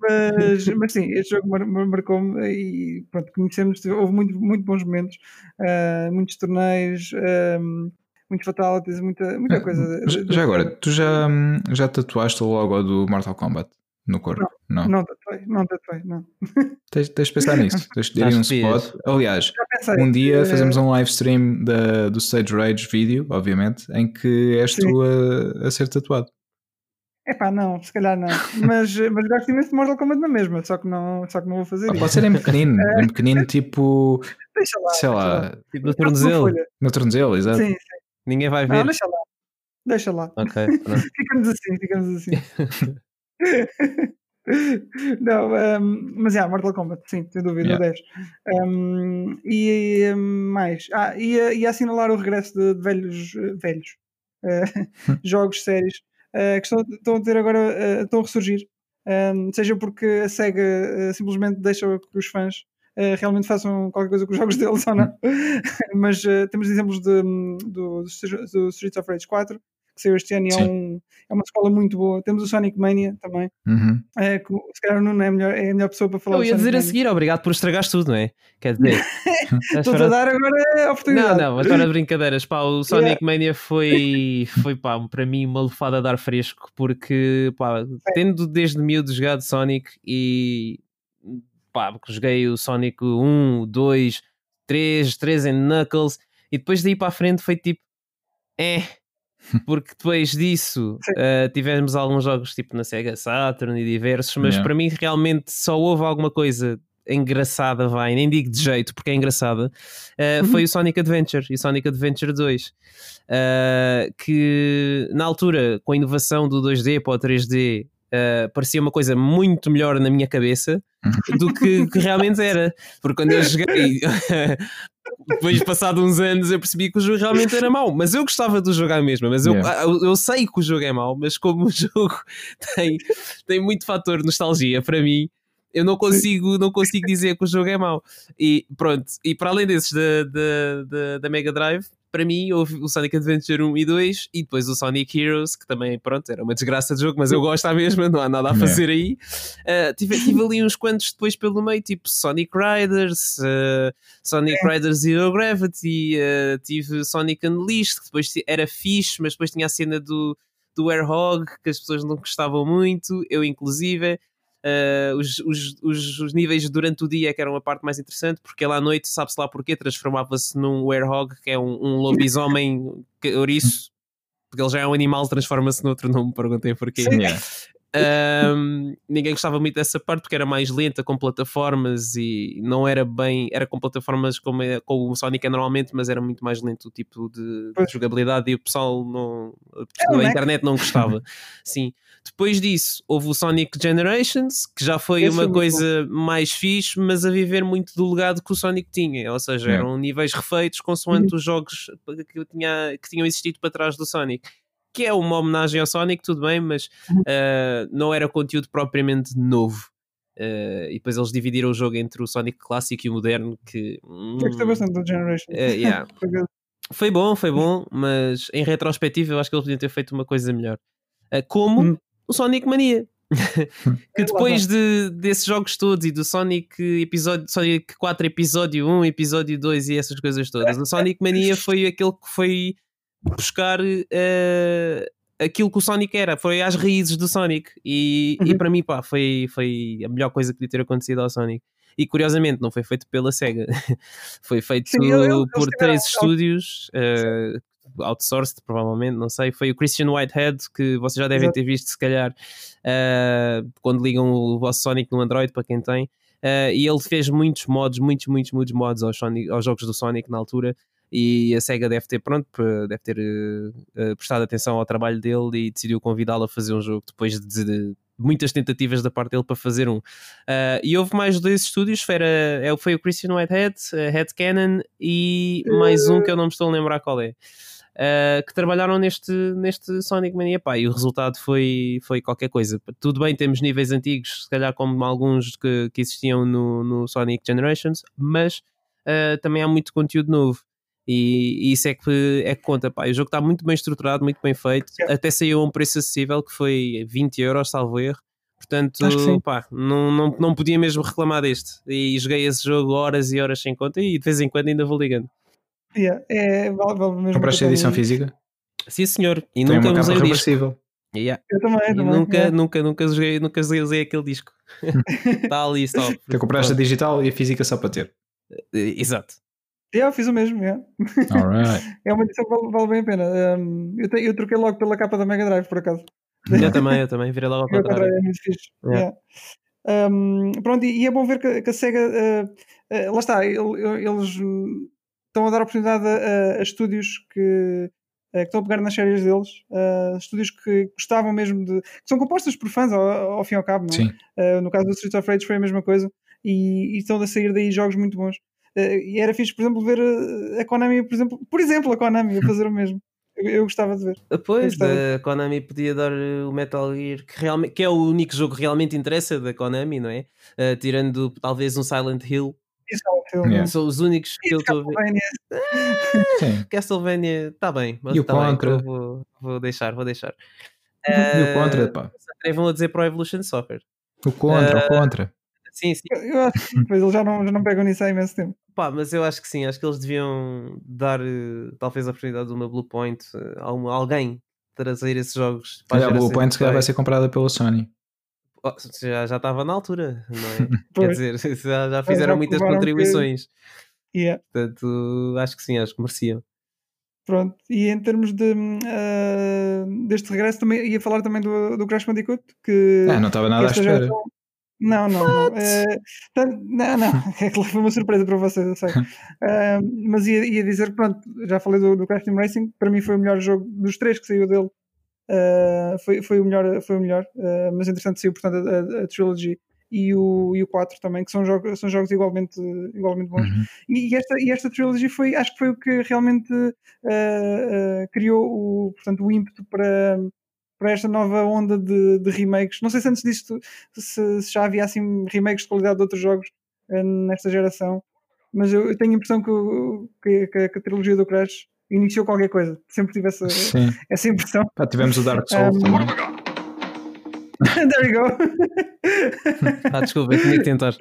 mas, mas sim, este jogo mar- mar- marcou-me e pronto, conhecemos, houve muito, muito bons momentos, ah, muitos torneios, um, muitos fatalities, muita, muita coisa. Já, já agora, tu já, já tatuaste o logo do Mortal Kombat no corpo? Não. Não tatuei, não tatuei, não. Tens, tens de pensar nisso. Tens de ter aí um spot. Aliás, um dia eh, fazemos um live stream da, do Stage Rage vídeo, obviamente, em que és Sim. tu a, a ser tatuado. Epá, não, se calhar não. Mas, mas gosto imenso de Mortal Kombat na mesma, só que não, só que não vou fazer Ah, isso. pode ser em pequenino, em pequenino, tipo, Deixa lá. sei lá, Tipo no tornozelo. no tornozelo, exato. Sim, sim. Ninguém vai Não, ver. deixa lá. Deixa lá. Ok. Ficamos assim, ficamos assim. Não, ehm, mas é, Mortal Kombat, sim, sem dúvida, Yeah. 10. Ehm, e ehm, mais, ah, ia, ia assinalar o regresso de, de velhos, eh, velhos eh, jogos, séries eh, que estão, estão a ter agora, eh, estão a ressurgir. Seja porque a SEGA simplesmente deixa que os fãs realmente façam qualquer coisa com os jogos deles ou não. mas eh, temos exemplos de, do, do Streets of Rage 4 que saiu este ano e é, um, é uma escola muito boa. Temos o Sonic Mania também. Uhum. É, que, se calhar o Nuno é a melhor, é a melhor pessoa para falar Eu ia Sonic dizer a Mania. seguir, obrigado por estragares tudo, não é? Quer dizer, Estou-te a dar agora a Não, oportunidade. não, agora brincadeiras. Pá, o Sonic Mania foi, foi pá, para mim uma lufada de ar fresco, porque pá, tendo desde miúdo jogado Sonic e pá, porque joguei o Sonic 1, 2, 3, 3 em Knuckles e depois daí para a frente foi tipo, é. Porque depois disso eh, tivemos alguns jogos tipo na Sega Saturn e diversos, mas Yeah. para mim realmente só houve alguma coisa engraçada, vai, nem digo de jeito porque é engraçada, uh, Uhum. foi o Sonic Adventure e o Sonic Adventure 2. uh, que na altura, com a inovação do 2D para o 3D, uh, parecia uma coisa muito melhor na minha cabeça do que, que realmente era. Porque quando eu joguei. Depois, passado uns anos, eu percebi que o jogo realmente era mau. Mas eu gostava do jogo à mesma. Mas eu, Yeah. eu, eu sei que o jogo é mau, mas como o jogo tem, tem muito fator nostalgia para mim, eu não consigo, não consigo dizer que o jogo é mau. E pronto, e para além desses da, da, da, da Mega Drive, para mim houve o Sonic Adventure 1 e 2 e depois o Sonic Heroes, que também, pronto, era uma desgraça de jogo, mas eu gosto à mesma, não há nada a fazer aí. Uh, tive, tive ali uns quantos depois pelo meio, tipo Sonic Riders, uh, Sonic Riders Zero Gravity, uh, tive Sonic Unleashed, que depois era fixe, mas depois tinha a cena do, do Airhog, que as pessoas não gostavam muito, eu inclusive. Uh, os, os, os, os níveis durante o dia é que eram a parte mais interessante, porque ele à noite, sabe-se lá porquê, transformava-se num werehog, que é um, um lobisomem que- ouriço, porque ele já é um animal, transforma-se noutro, não me perguntei porquê. Sim. Yeah. Um, ninguém gostava muito dessa parte porque era mais lenta com plataformas e não era bem. Era com plataformas como, é, como o Sonic é normalmente, mas era muito mais lento o tipo de, de jogabilidade e o pessoal não, é, na internet não gostava. Sim. Depois disso, houve o Sonic Generations, que já foi Esse uma coisa bom. mais fixe, mas a viver muito do legado que o Sonic tinha. Ou seja, é. eram níveis refeitos consoante uhum. os jogos que, tinha, que tinham existido para trás do Sonic que é uma homenagem ao Sonic, tudo bem, mas uh, não era conteúdo propriamente novo. Uh, e depois eles dividiram o jogo entre o Sonic clássico e o moderno. Que hum, gostei bastante do Generation. Uh, yeah. foi bom, foi bom, mas em retrospectiva eu acho que eles podiam ter feito uma coisa melhor. Como hum. o Sonic Mania. que depois de, desses jogos todos e do Sonic episódio Sonic 4 episódio 1, episódio 2 e essas coisas todas, o Sonic Mania foi aquele que foi buscar uh, aquilo que o Sonic era, foi às raízes do Sonic. E, uhum. e para mim, pá, foi, foi a melhor coisa que podia ter acontecido ao Sonic. E curiosamente, não foi feito pela SEGA, foi feito Sim, eu, eu, por três estúdios. Uh, outsourced, provavelmente, não sei. Foi o Christian Whitehead, que vocês já devem Exato. ter visto, se calhar, uh, quando ligam o vosso Sonic no Android, para quem tem. Uh, e ele fez muitos mods, muitos, muitos, muitos mods aos, Sonic, aos jogos do Sonic na altura e a SEGA deve ter, pronto, deve ter uh, prestado atenção ao trabalho dele e decidiu convidá-lo a fazer um jogo depois de, de, muitas tentativas da parte dele para fazer um. Uh, e houve mais dois estúdios, foi, era, foi o Christian Whitehead, uh, Head Cannon e mais um que eu não me estou a lembrar qual é. Uh, que trabalharam neste, neste Sonic Mania pá, e o resultado foi, foi qualquer coisa. Tudo bem, temos níveis antigos, se calhar como alguns que, que existiam no, no Sonic Generations, mas uh, também há muito conteúdo novo. E, e, isso é que, é que conta. Pá. O jogo está muito bem estruturado, muito bem feito. Até saiu a um preço acessível que foi 20 euros, salvo erro. Portanto, pá, não, não, não podia mesmo reclamar deste. E joguei esse jogo horas e horas sem conta e de vez em quando ainda vou ligando. Yeah, é, vale, vale mesmo Compraste a edição física? Sim, senhor. E Tem nunca usei o disco. Yeah. Eu também, também nunca, yeah. nunca, nunca, joguei, nunca usei aquele disco. Está ali só. Tu compraste a digital e a física só para ter. Exato. Yeah, eu fiz o mesmo, yeah. é uma edição que vale, vale bem a pena. Um, eu, te, eu troquei logo pela capa da Mega Drive, por acaso. Eu também, eu também, virei logo ao contrário. É muito fixe. Yeah. Yeah. Um, pronto, e, e, é bom ver que, que a SEGA, uh, uh, lá está, eles estão a dar oportunidade a, a estúdios que, uh, que, estão a pegar nas séries deles, estúdios que gostavam mesmo de. que são compostas por fãs ao, ao fim e ao cabo, não é? no caso do Street of Rage foi a mesma coisa, e, e estão a sair daí jogos muito bons. Uh, e era fixe, por exemplo, ver eh, a Konami, por exemplo, por exemplo, a Konami a fazer o mesmo. Eu, eu gostava de ver. Pois, a Konami podia dar o Metal Gear, que, realmente, que é o único jogo que realmente interessa da Konami, não é? Uh, tirando talvez um Silent Hill. Yeah. São os únicos que e eu estou a ver. Ah, Castlevania, está bem. Mas e o tá Contra? Bem, vou, vou, deixar, vou deixar. E o Contra, pá. Se atrevam a dizer Pro Evolution Soccer. O Contra, uh, o Contra. Sim, sim. Eu acho que depois eles já não, já não pegam nisso há imenso tempo. Pá, mas eu acho que sim, acho que eles deviam dar uh, talvez a oportunidade de uma Blue Point uh, a alguém trazer esses jogos. Para a Blue Point se calhar vai ser comprada pela Sony. Oh, já, já estava na altura, não é? Quer dizer, já, já fizeram já muitas contribuições. Que... Yeah. Portanto, acho que sim, acho que mereciam. Pronto, e em termos de, uh, deste regresso, também ia falar também do, do Crash Bandicoot. Que, ah, não estava nada à espera. Geração, não, não, não. É, não, não. Foi uma surpresa para vocês, eu sei. uh, mas ia, ia dizer que, pronto, já falei do, do Crash Team Racing, para mim foi o melhor jogo dos três que saiu dele. Uh, foi, foi o melhor, foi o melhor. Uh, mas interessante saiu, portanto, a, a, Trilogy e o, e o 4 também, que são jogos, são jogos igualmente, igualmente bons. Uhum. E, esta, e esta Trilogy foi, acho que foi o que realmente criou o, portanto, o ímpeto para para esta nova onda de, de, remakes. Não sei se antes disto se, se, já havia assim remakes de qualidade de outros jogos uh, nesta geração, mas eu, eu tenho a impressão que, que, que, a trilogia do Crash iniciou qualquer coisa. Sempre tive essa, essa impressão. Pá, tivemos o Dark Souls um. There you go. ah, desculpa, tinha que tentar.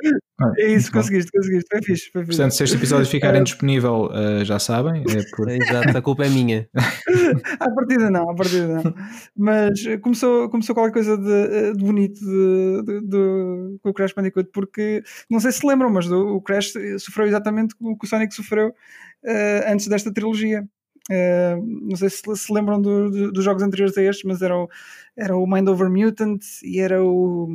É isso, conseguiste, conseguiste. Foi fixe. Foi fixe. Portanto, se este episódio ficar indisponível, uh, já sabem. É por... Exato, a culpa é minha. à partida não, à partida não. Mas começou, começou qualquer coisa de, de bonito de, de, de, com o Crash Bandicoot, porque não sei se lembram, mas o Crash sofreu exatamente o que o Sonic sofreu uh, antes desta trilogia. Uh, não sei se se lembram do, do, dos jogos anteriores a estes, mas era o, era o Mind Over Mutant e era o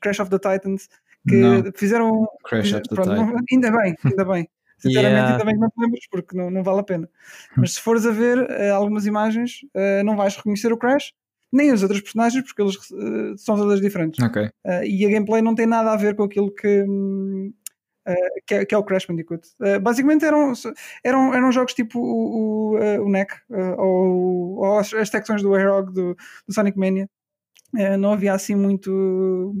Crash of the Titans que não. fizeram. Crash of the pronto, Titans. Ainda bem, ainda bem. Sinceramente, yeah. ainda bem que não te lembras, porque não, não vale a pena. Mas se fores a ver uh, algumas imagens, uh, não vais reconhecer o Crash, nem os outros personagens, porque eles uh, são todas diferentes. Okay. e a gameplay não tem nada a ver com aquilo que, um, que, é, que, é, o Crash Bandicoot. basicamente eram, eram, eram jogos tipo o, o, o NEC ou, ou, as secções do Airog do, do Sonic Mania. não havia assim muito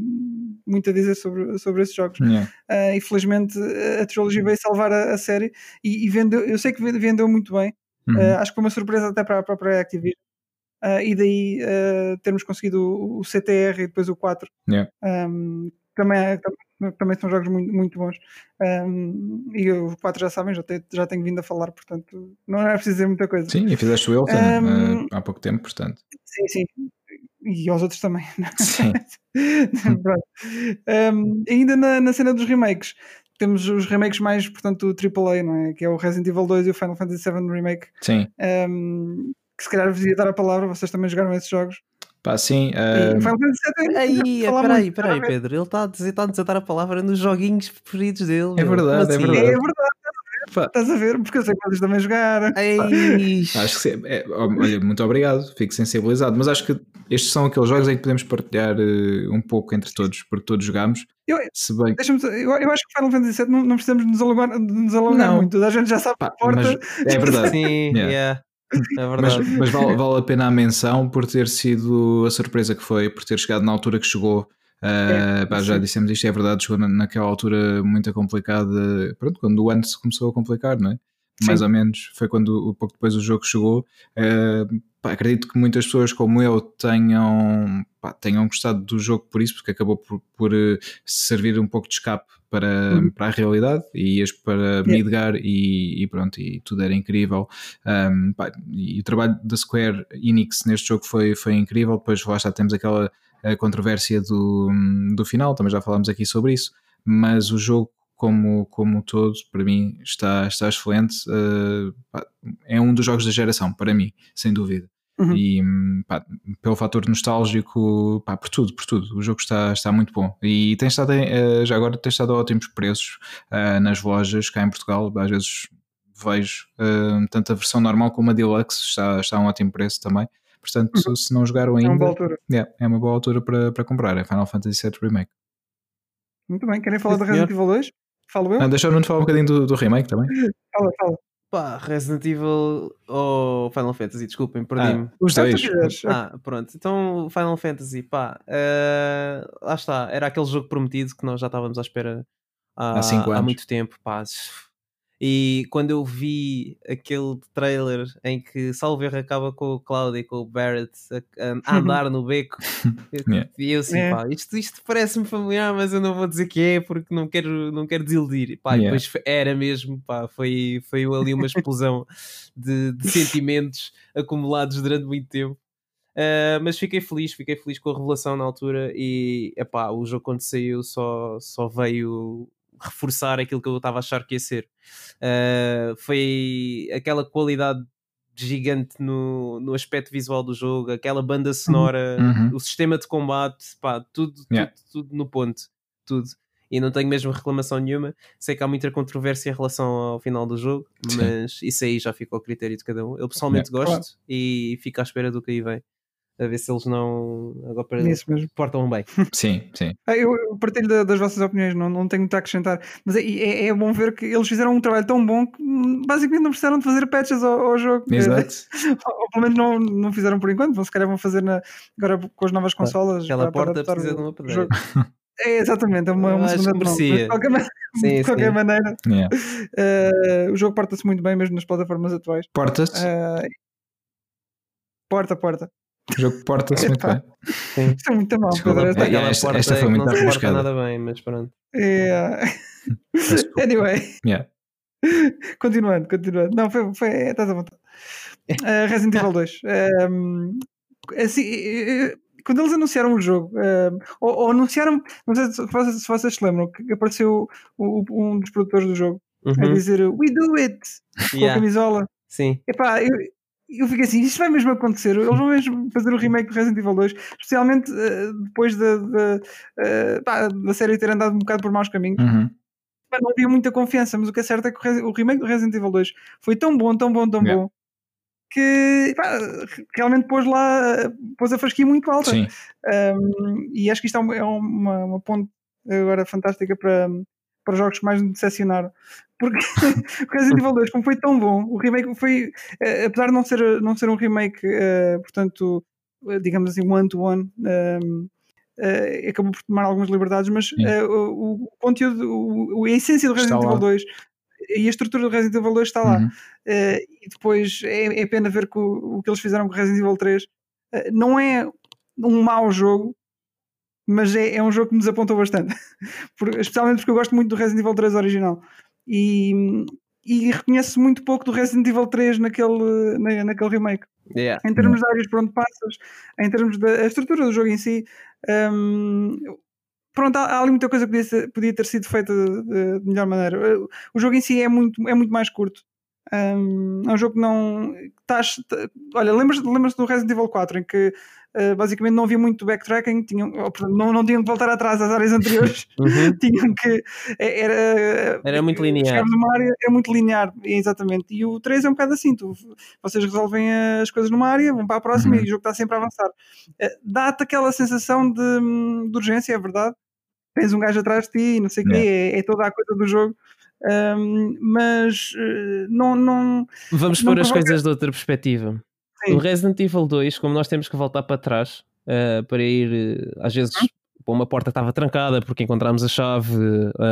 muito a dizer sobre, sobre esses jogos. Yeah. Uh, infelizmente a trilogia veio salvar a, a, série e, e, vendeu, eu sei que vendeu muito bem. Uhum. Uh, acho que foi uma surpresa até para a própria Activision. Uh, e daí termos conseguido o, o, CTR e depois o 4. Yeah. Um, também, é, também são jogos muito, muito bons. Um, e o 4 já sabem, já, te, já tenho vindo a falar, portanto não é preciso dizer muita coisa. Sim, e fizeste o Elton um, há pouco tempo, portanto. Sim, sim e aos outros também. Sim. um, ainda na, na, cena dos remakes, temos os remakes mais, portanto, o AAA, não é? Que é o Resident Evil 2 e o Final Fantasy VII Remake. Sim. Um, que se calhar vos ia dar a palavra, vocês também jogaram esses jogos. Pá, sim. Uh... Final Fantasy Aí, peraí, peraí, Pedro. Ele está a, dizer, está a dizer dar a palavra nos joguinhos preferidos dele. É verdade, é assim? verdade. É verdade. Estás a ver? Porque eu sei que vocês também jogaram. Acho que sim. É, olha, muito obrigado, fico sensibilizado. Mas acho que estes são aqueles jogos em que podemos partilhar uh, um pouco entre todos, porque todos jogamos. Eu, se bem... eu, eu acho que Final Fantasy VII não, não precisamos nos alongar, nos alongar não. muito, a gente já sabe Pá, porta. É verdade. Sim, yeah. yeah. É mas, mas vale, vale, a pena a menção por ter sido a surpresa que foi, por ter chegado na altura que chegou Uh, pá, já dissemos isto, é verdade, chegou naquela altura muito complicada, pronto, quando o ano se começou a complicar, não é? Mais ou menos, foi quando pouco depois o jogo chegou. Uh, pá, acredito que muitas pessoas como eu tenham, pá, tenham gostado do jogo por isso, porque acabou por, por uh, servir um pouco de escape para, uhum. para a realidade e ias para yeah. Midgar e, e, pronto, e tudo era incrível. Um, pá, e o trabalho da Square Enix neste jogo foi, foi incrível. Depois lá está, temos aquela a controvérsia do, do final, também já falámos aqui sobre isso, mas o jogo como, como todo, para mim, está, está excelente. Uh, pá, é um dos jogos da geração, para mim, sem dúvida. Uhum. E pá, pelo fator nostálgico, pá, por tudo, por tudo, o jogo está, está muito bom. E tem estado, uh, já agora, tem estado a ótimos preços uh, nas lojas cá em Portugal. Às vezes vejo tanto a versão normal como a deluxe, está, está a um ótimo preço também. Portanto, uhum. se não jogaram ainda, é uma boa altura, yeah, é uma boa altura para, para comprar. É Final Fantasy VII Remake. Muito bem, querem falar do Resident Evil 2? Falo eu? Ah, deixa eu falar um bocadinho do, do remake também. Fala, fala. Pá, Resident Evil ou Final Fantasy, desculpem, perdi-me. Ah, os dois. Ah, pronto. Então, Final Fantasy, pá, uh, lá está. Era aquele jogo prometido que nós já estávamos à espera há, há, há muito tempo, pá e quando eu vi aquele trailer em que Salver acaba com o Cloud e com o Barrett a, a andar no beco, yeah. e eu assim, yeah. pá, isto, isto parece-me familiar, mas eu não vou dizer que é porque não quero, não quero desiludir. Pá, yeah. depois era mesmo, pá, foi, foi ali uma explosão de, de sentimentos acumulados durante muito tempo. Uh, mas fiquei feliz, fiquei feliz com a revelação na altura e epá, o jogo quando saiu só, só veio reforçar aquilo que eu estava a achar que ia ser. Uh, foi aquela qualidade gigante no, no aspecto visual do jogo, aquela banda sonora, uhum. o sistema de combate, pá, tudo, yeah. tudo, tudo no ponto, tudo. E não tenho mesmo reclamação nenhuma. Sei que há muita controvérsia em relação ao final do jogo, Sim. mas isso aí já fica ao critério de cada um. Eu pessoalmente yeah. gosto claro. e fico à espera do que aí vem a ver se eles não agora para Isso mesmo. portam bem. Sim, sim. Ah, eu partilho das vossas opiniões, não, não tenho muito a acrescentar, mas é, é, é, bom ver que eles fizeram um trabalho tão bom que hum, basicamente não precisaram de fazer patches ao, ao jogo. Exato. ou, pelo menos não, não fizeram por enquanto, vão, se calhar vão fazer na, agora com as novas consolas. Aquela para, porta para precisa de uma pedreira. É, exatamente, é uma, uma segunda. De qualquer, sim, de qualquer maneira, yeah. uh, o jogo porta-se muito bem mesmo nas plataformas atuais. Porta-se? Uh, porta, porta. O jogo porta-se muito bem. Sim. Isto é muito mal. Desculpa, esta, é, esta, esta foi muito não se nada bem, mas pronto. Yeah. anyway. Yeah. Continuando, continuando. Não, foi, foi estás à vontade. Uh, Resident Evil 2. Um, assim, quando eles anunciaram o jogo, um, ou, ou, anunciaram, não sei se vocês, se vocês se lembram, que apareceu o, um dos produtores do jogo uhum. a dizer We do it! Com yeah. a camisola. Sim. Epá, eu, eu fiquei assim, isto vai mesmo acontecer, eles vão mesmo fazer o remake do Resident Evil 2, especialmente uh, depois da, da, uh, pá, da série ter andado um bocado por maus caminhos. Uhum. Não havia muita confiança, mas o que é certo é que o, remake do Resident Evil 2 foi tão bom, tão bom, tão yeah. bom, que pá, realmente pôs lá, pôs a fasquia muito alta. Um, e acho que isto é uma, é uma, uma ponte agora fantástica para, para jogos que mais me decepcionaram. Porque o Resident Evil 2, como foi tão bom, o remake foi, uh, apesar de não ser, não ser um remake, uh, portanto, uh, digamos assim, one-to-one, -one, acabou por tomar algumas liberdades, mas o, o, conteúdo, o, a essência do Resident Evil 2 e a estrutura do Resident Evil 2 está lá. Uhum. e depois é, é, pena ver que o, o, que eles fizeram com o Resident Evil 3 não é um mau jogo, mas é, é um jogo que me desapontou bastante. Por, especialmente porque eu gosto muito do Resident Evil 3 original. E, e reconhece muito pouco do Resident Evil 3 naquele, na, naquele remake. Yeah. Em termos de áreas por onde passas, em termos da estrutura do jogo em si, um, pronto, há, há, ali muita coisa que podia, podia ter sido feita de, de, melhor maneira. O jogo em si é muito, é muito mais curto. Um, é um jogo que não. Estás, olha, lembras-te lembras do Resident Evil 4 em que uh, basicamente não havia muito backtracking, tinham, portanto, não, não tinham que voltar atrás às áreas anteriores, uhum. tinham que. É, era, era muito linear. Numa área, é muito linear, exatamente. E o 3 é um bocado assim: tu, vocês resolvem as coisas numa área, vão para a próxima uhum. e o jogo está sempre a avançar. Uh, Dá-te aquela sensação de, de urgência, é verdade. Tens um gajo atrás de ti, não sei o quê, é, é toda a coisa do jogo. Um, mas uh, não, não. Vamos não pôr as coisas de outra perspectiva. Sim. O Resident Evil 2, como nós temos que voltar para trás uh, para ir, uh, às vezes, para uma porta estava trancada porque encontramos a chave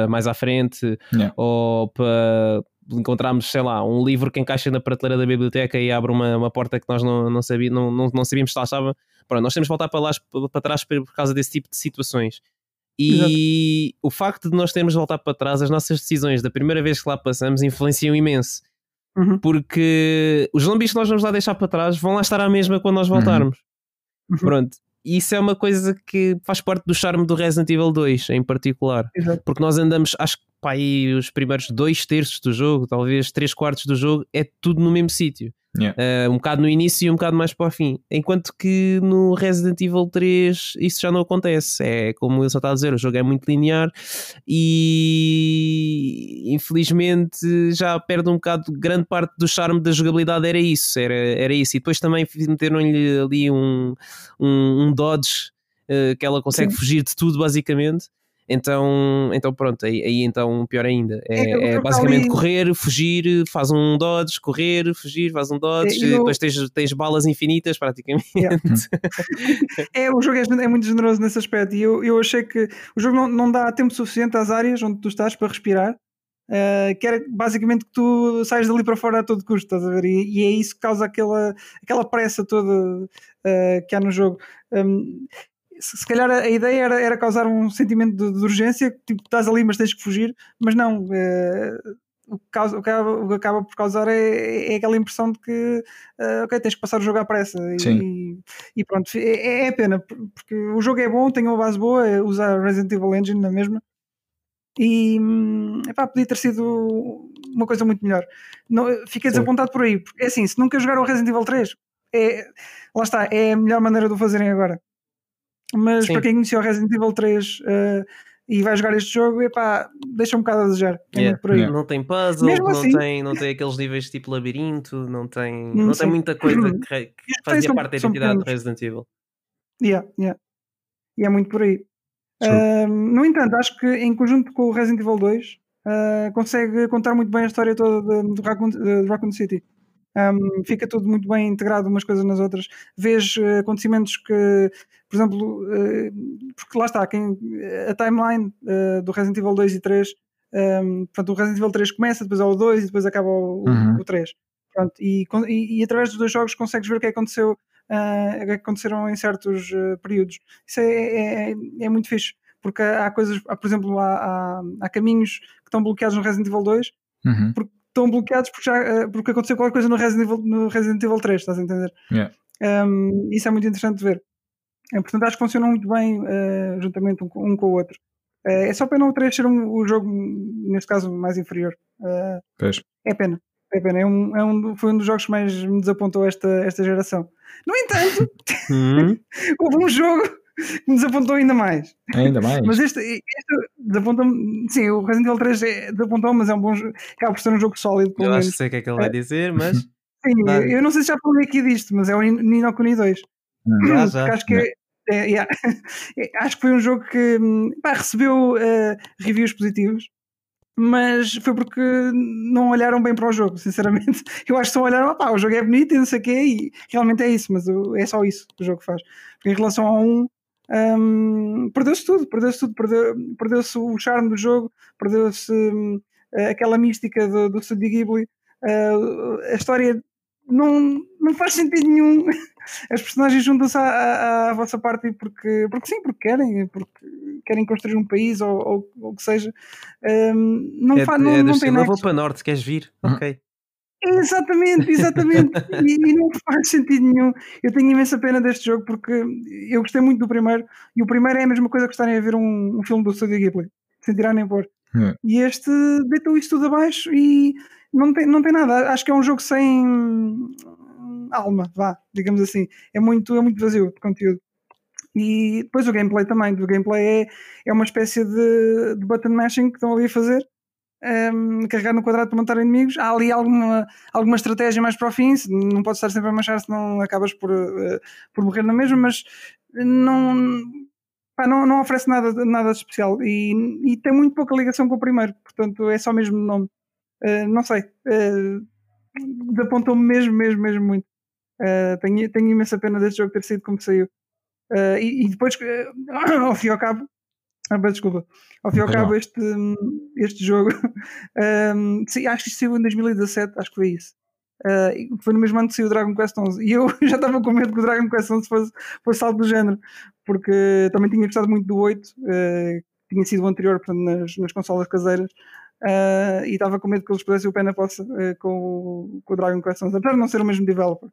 mais à frente, yeah. ou para encontrarmos, sei lá, um livro que encaixa na prateleira da biblioteca e abre uma, uma porta que nós não, não, sabia, não, não, não sabíamos se lá estava. Pronto, nós temos que voltar para, lá, para trás por causa desse tipo de situações. E Exato. o facto de nós termos de voltar para trás, as nossas decisões da primeira vez que lá passamos influenciam imenso. Uhum. Porque os zombies que nós vamos lá deixar para trás vão lá estar à mesma quando nós voltarmos. Uhum. Pronto. Isso é uma coisa que faz parte do charme do Resident Evil 2 em particular. Exato. Porque nós andamos, acho que pá, aí os primeiros dois terços do jogo, talvez três quartos do jogo, é tudo no mesmo sítio. Yeah. Uh, um bocado no início e um bocado mais para o fim. Enquanto que no Resident Evil 3 isso já não acontece. É como eu só estava a dizer, o jogo é muito linear e infelizmente já perde um bocado grande parte do charme da jogabilidade. Era isso, era, era isso. E depois também meteram-lhe ali um, um, um dodge uh, que ela consegue Sim. fugir de tudo basicamente. Então, então pronto, aí, aí então pior ainda. É, é, é basicamente ali... correr, fugir, faz um dodge, correr, fugir, faz um dodge, é, depois tens, tens balas infinitas praticamente. Yeah. é, o jogo é, é, muito generoso nesse aspecto e eu, eu achei que o jogo não, não dá tempo suficiente às áreas onde tu estás para respirar. Uh, que era basicamente que tu sais dali para fora a todo custo, estás a ver? E, e é isso que causa aquela, aquela pressa toda uh, que há no jogo. Um, se calhar a ideia era, era causar um sentimento de, de, urgência, tipo, estás ali, mas tens que fugir, mas não. É, o, que causa, o, que acaba, o, que acaba, por causar é, é aquela impressão de que uh, ok, tens que passar o jogo à pressa e, e, pronto, é, é pena porque o jogo é bom, tem uma base boa, é, usa a Resident Evil Engine na mesma e epá, podia ter sido uma coisa muito melhor. Não, fiquei desapontado por aí, porque é assim, se nunca jogaram o Resident Evil 3, é, lá está, é a melhor maneira de o fazerem agora. Mas Sim. para quem conheceu Resident Evil 3 uh, eh, e vai jogar este jogo, epá, deixa um bocado a desejar. É yeah. por aí. Yeah. Não tem puzzle, Mesmo não, assim, tem, não tem aqueles níveis tipo labirinto, não tem, não, não tem muita coisa que, que fazia parte da identidade do Resident Evil. Yeah, yeah. E é muito por aí. Uh, no entanto, acho que em conjunto com o Resident Evil 2 uh, eh, consegue contar muito bem a história toda de, de, Raccoon, de Raccoon City. Um, fica tudo muito bem integrado umas coisas nas outras. Vês uh, acontecimentos que, por exemplo, uh, porque lá está, quem, a timeline uh, do Resident Evil 2 e 3, um, portanto, o Resident Evil 3 começa, depois há o 2 e depois acaba o, uhum. o 3. Pronto, e, e, e, através dos dois jogos consegues ver o que aconteceu, o que aconteceram em certos períodos. Isso é, é, é, muito fixe, porque há coisas, há, por exemplo, há, há, há, caminhos que estão bloqueados no Resident Evil 2, uhum. porque estão bloqueados porque, já, eh, porque aconteceu qualquer coisa no Resident Evil, no Resident Evil 3, estás a entender? Yeah. Um, isso é muito interessante de ver. É, portanto, acho que funcionam muito bem uh, juntamente um, um, com o outro. Uh, é só pena o 3 ser um, o jogo, neste caso, mais inferior. Uh. É pena. É pena, é um, é um, foi um dos jogos que mais me desapontou esta, esta geração. No entanto, Hum? houve um jogo que me desapontou ainda mais. Ainda mais. Mas este, este desapontou-me. Sim, o Resident Evil 3 é, desapontou mas é um bom jogo. Acaba por ser um jogo sólido, pelo Eu acho menos. que sei o que é que ele vai dizer, mas Sim, Vai. eu, eu não sei se já falei aqui disto, mas é o Ni- Nino Kuni 2. Hum. já, já. acho que é- é, yeah. É, acho que foi um jogo que hum, pá, recebeu eh, reviews positivos, mas foi porque não olharam bem para o jogo, sinceramente. Eu acho que só olharam, pá, o jogo é bonito e não sei o quê, e realmente é isso, mas é só isso que o jogo faz. Porque em relação a um, hum, perdeu-se tudo, perdeu-se tudo, perdeu- perdeu-se o charme do jogo, perdeu-se hum, aquela mística do, do Studio Ghibli, eh, a história não, não faz sentido nenhum. As personagens juntam-se à, à, à vossa parte porque, porque sim, porque querem, porque querem construir um país ou ou ou o que seja. Hum, não, É, fa, não, é não tem eu vou nexo. para norte, queres vir? Uhum. Ok. Exatamente, exatamente. e, e não faz sentido nenhum. Eu tenho imensa pena deste jogo porque eu gostei muito do primeiro e o primeiro é a mesma coisa que estarem a ver um, um filme do Studio Ghibli, sem tirar nem pôr. É. E este deitou isso tudo abaixo e não tem, não tem nada. Acho que é um jogo sem alma, vá, digamos assim. É muito, é muito vazio de conteúdo. E depois o gameplay também. O gameplay é, é uma espécie de, de button mashing que estão ali a fazer. Hum, carregar no quadrado para matar inimigos. Há ali alguma, alguma estratégia mais para o fim. Não pode estar sempre a machar, senão acabas por, eh, por morrer na mesma. Mas não, pá, não, não oferece nada, nada especial. E, e tem muito pouca ligação com o primeiro. Portanto, é só mesmo nome. Eh, não sei. Uh, desapontou-me mesmo, mesmo, mesmo muito. Eh, tenho, tenho imensa pena deste jogo ter sido como saiu. Eh, e, e depois, ao fim e ao cabo, ah, peço desculpa, ao fim e ao cabo, este, este jogo, ehm, sim, acho que isto saiu em 2017, acho que foi isso. E foi no mesmo ano que saiu o Dragon Quest 11 e eu já estava com medo que o Dragon Quest 11 fosse, fosse algo do género, porque também tinha gostado muito do 8, eh, que tinha sido o anterior portanto, nas, nas consolas caseiras. Eh, e estava com medo que eles pudessem o pé na poça eh, com, o- com o Dragon Quest 11, apesar de não ser o mesmo developer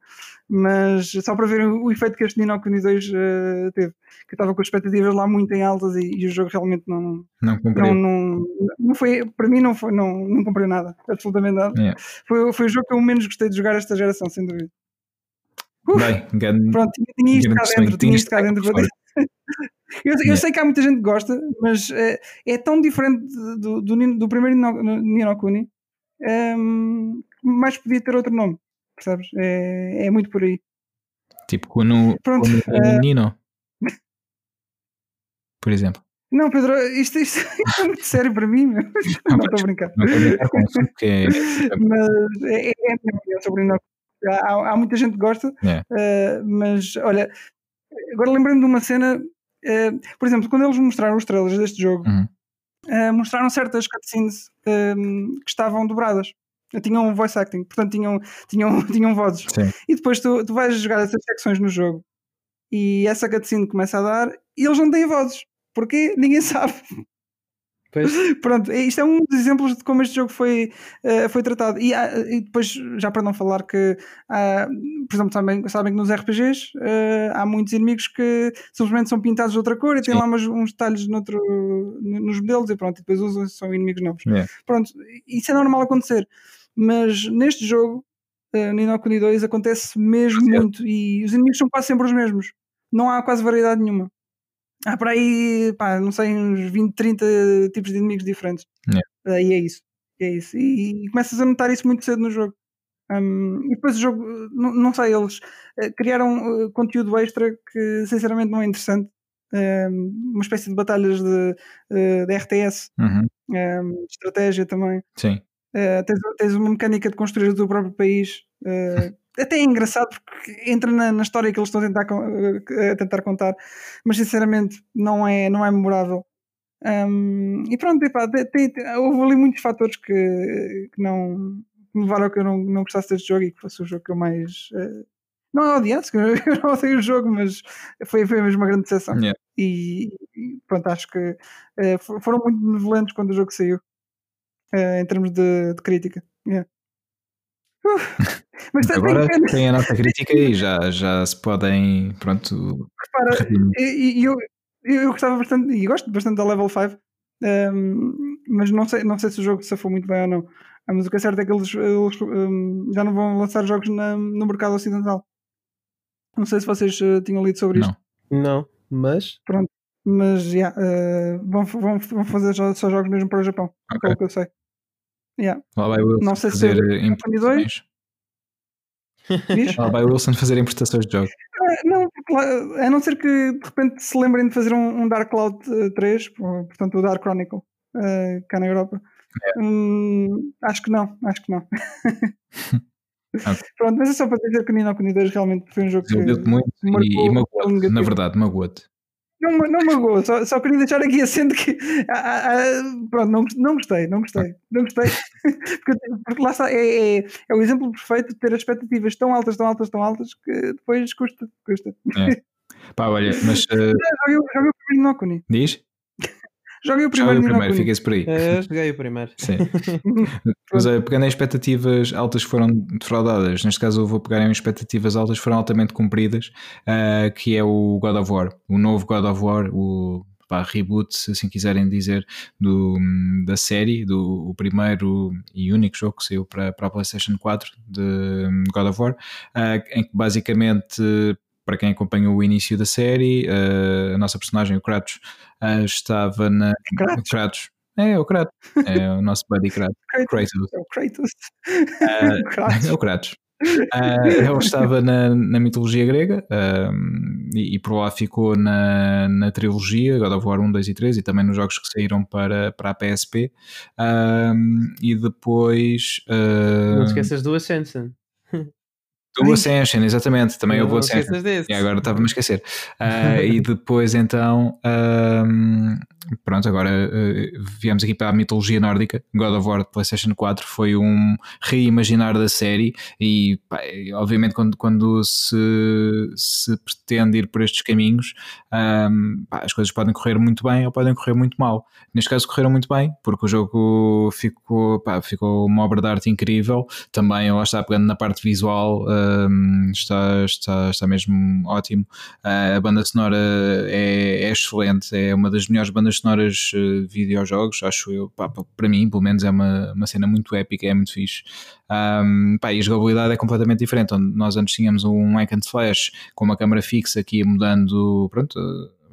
mas só para ver o, o efeito que este Nino Kuni 2 eh, teve, que estava com as expectativas lá muito em altas e, e o jogo realmente não, Não não, não, não foi, para mim não foi, não, não cumpriu nada, absolutamente nada. Yeah. Foi, foi o jogo que eu menos gostei de jogar esta geração, sem dúvida. Uf, Bem, Pronto, tinha, tinha isto cá dentro, tinha isto cá dentro. de fora. Eu, eu Yeah. sei que há muita gente que gosta, mas eh, é tão diferente do, do, do primeiro Nino, Kuni, ehm, mais podia ter outro nome, percebes? É, é muito por aí. Tipo, Kuno, Pronto, Kuno eh, Nino. Por exemplo. Não, Pedro, isto, isto é muito sério para mim, meu. não estou a brincar. Não estou a brincar com isso, porque é, Mas é, é opinião sobre o Inox. Há, há muita gente que gosta, É. eh, mas olha, agora lembrando de uma cena, eh, por exemplo, quando eles mostraram os trailers deste jogo, Uhum. eh, mostraram certas cutscenes eh, que estavam dobradas. Tinham voice acting, portanto tinham, tinham, tinham vozes. Sim. E depois tu, tu vais jogar essas secções no jogo e essa cutscene começa a dar e eles não têm vozes. Porquê? Ninguém sabe. Pois, Pronto, isto é um dos exemplos de como este jogo foi, eh, foi tratado. E, há- e depois, já para não falar que, há, por exemplo, sabem, sabem que nos RPGs eh, há muitos inimigos que simplesmente são pintados de outra cor e têm Sim. lá umas- uns detalhes noutro, nos modelos e pronto, e depois usam são inimigos novos. É. Pronto, isso é normal acontecer. Mas neste jogo, uh, Nino Kuni 2, acontece mesmo muito e os inimigos são quase sempre os mesmos. Não há quase variedade nenhuma. Há por aí, pá, não sei, uns 20, 30 tipos de inimigos diferentes. É. Uh, e é isso. É isso. E, e começas a notar isso muito cedo no jogo. Um, e depois o jogo, uh, não, não sei, eles uh, criaram uh, conteúdo extra que sinceramente não é interessante. Um, uma espécie de batalhas de, de RTS, Uhum. um, estratégia também. Sim. Tens, tens uma mecânica de construir o teu próprio país. uh, até é engraçado porque entra na, na história que eles estão a tentar, uh, a tentar contar, mas sinceramente não é, não é memorável. Um, e pronto, epá, tem- tem- houve ali muitos fatores que, que não que me levaram a que eu não, não gostasse deste jogo e que fosse o jogo que eu mais. uh, não é odiasse, que eu não odeio o jogo, mas foi, foi mesmo uma grande decepção. Yeah. E, e pronto, acho que uh, for- foram muito benevolentes quando o jogo saiu eh, em termos de, de crítica. Yeah. Mas tem- Agora tem- tem a nota crítica e já, já se podem. Pronto. repara, redimir. e, e eu, eu gostava bastante e gosto bastante da Level 5, ehm, mas não sei, não sei se o jogo se foi muito bem ou não. Ah, mas o que é certo é que eles, eles um, já não vão lançar jogos na, no mercado ocidental. Não sei se vocês uh, tinham lido sobre Não. isto. Não, mas. Pronto. Mas yeah, uh, vão, vão, vão fazer só, só jogos mesmo para o Japão. Ok. Pelo que eu sei. Yeah. Lá vai o Wilson Não sei se fazer é importações. Diz? Lá vai o Wilson fazer importações de jogos. Ah, Não, a não ser que de repente se lembrem de fazer um, um Dark Cloud eh, 3, por- portanto o Dark Chronicle, eh, cá na Europa. Hum, acho que não, acho que não. Ok. Pronto, mas é só para dizer que o Nino Kuni 2 realmente foi um jogo que Desiludiu-te muito e, e magoou-te. Na verdade, magoou-te. Não, não magoou, só, só queria deixar aqui acendo que ah, ah, ah, pronto, não, não gostei, não gostei, não gostei. porque, porque lá está, é, é, é o exemplo perfeito de ter expectativas tão altas, tão altas, tão altas que depois custa, custa. Pá, olha, mas eh, Joguei, o- joguei o primeiro Nino Kuni. diz? Joguei o primeiro o Nino primeiro, Kuni. fica-se por aí. Joguei o primeiro. Sim. Mas é, pegando em expectativas altas que foram defraudadas, neste caso eu vou pegar em expectativas altas que foram altamente cumpridas, ah, que é o God of War, o novo God of War, o pá, reboot, se assim quiserem dizer, do, da série, do o primeiro e único jogo que saiu para, para a PlayStation 4 de God of War, ah, em que basicamente para quem acompanhou o início da série, ah, a nossa personagem, o Kratos, ah, estava na. Kratos? Kratos. É, o Kratos. É o nosso buddy Kratos. Kratos. É o Kratos. O Kratos. é o Kratos. Ah, ele estava na, na mitologia grega ah, e, e por lá ficou na, na trilogia God of War 1, 2 e 3 e também nos jogos que saíram para, para a PSP. Ah, e depois. Não te esqueças do Ascension. Do Ascension, exatamente. Também o não Ascension. E agora estava-me a esquecer. Ah, e depois então, pronto, agora ah, viemos aqui para a mitologia nórdica. God of War de PlayStation 4 foi um reimaginar da série. E pá, obviamente, quando, quando se, se pretende ir por estes caminhos, pá, as coisas podem correr muito bem ou podem correr muito mal. Neste caso, correram muito bem, porque o jogo ficou, pá, ficou uma obra de arte incrível. Também, lá está pegando na parte visual, ahm, está, está, está mesmo ótimo. Ah, a banda sonora é, é excelente, é uma das melhores bandas sonoras eh, de videojogos, acho eu. Pá, para mim, pelo menos, é uma, uma cena muito épica, é muito fixe. Ahm, pá, e a jogabilidade é completamente diferente. Nós antes tínhamos um hack and slash com uma câmera fixa ia mudando, pronto.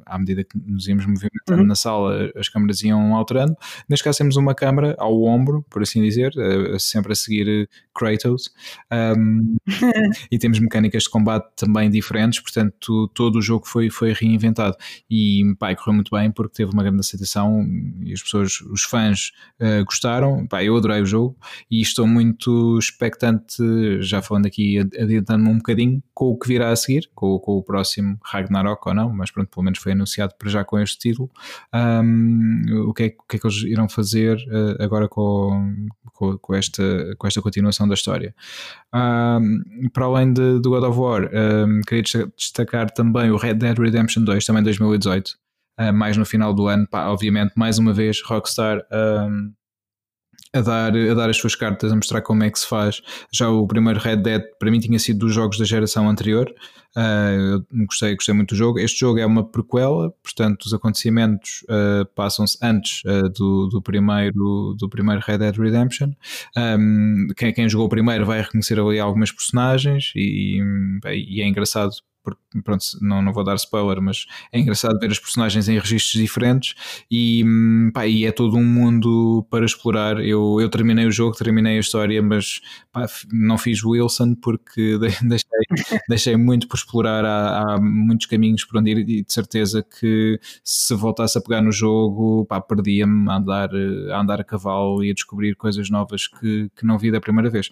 À medida que nos íamos movimentando Uhum. na sala, as câmaras iam alterando. Neste caso, temos uma câmara ao ombro, por assim dizer, eh, sempre a seguir eh, Kratos. Ahm, e temos mecânicas de combate também diferentes, portanto todo o jogo foi, foi reinventado e pá, correu muito bem porque teve uma grande aceitação e as pessoas, os fãs eh, gostaram, pá, eu adorei o jogo e estou muito expectante, já falando aqui, ad- adiantando-me um bocadinho com o que virá a seguir, com, com o próximo Ragnarok ou não, mas pronto, pelo menos foi anunciado para já com este título Ahm, o, que é, o que é que eles irão fazer eh, agora com, com, com esta, com esta continuação da história um, para além de, do God of War, um, queria desta- destacar também o Red Dead Redemption 2, também 2018, uh, mais no final do ano. Pá, obviamente, mais uma vez, Rockstar um, a, dar, a dar as suas cartas, a mostrar como é que se faz. Já o primeiro Red Dead, para mim, tinha sido dos jogos da geração anterior. Uh, gostei, gostei muito do jogo. Este jogo é uma prequela, portanto, os acontecimentos uh, passam-se antes uh, do, do, primeiro, do primeiro Red Dead Redemption. Um, quem, quem jogou primeiro vai reconhecer ali algumas personagens e, e é engraçado porque pronto, não, não vou dar spoiler, mas é engraçado ver as personagens em registros diferentes e, pá, e é todo um mundo para explorar. Eu, eu terminei o jogo, terminei a história, mas pá, não fiz Wilson porque deixei, deixei muito por explorar. Há, há, muitos caminhos por onde ir e de certeza que se voltasse a pegar no jogo, pá, perdia-me a andar, a andar a cavalo e a descobrir coisas novas que, que não vi da primeira vez.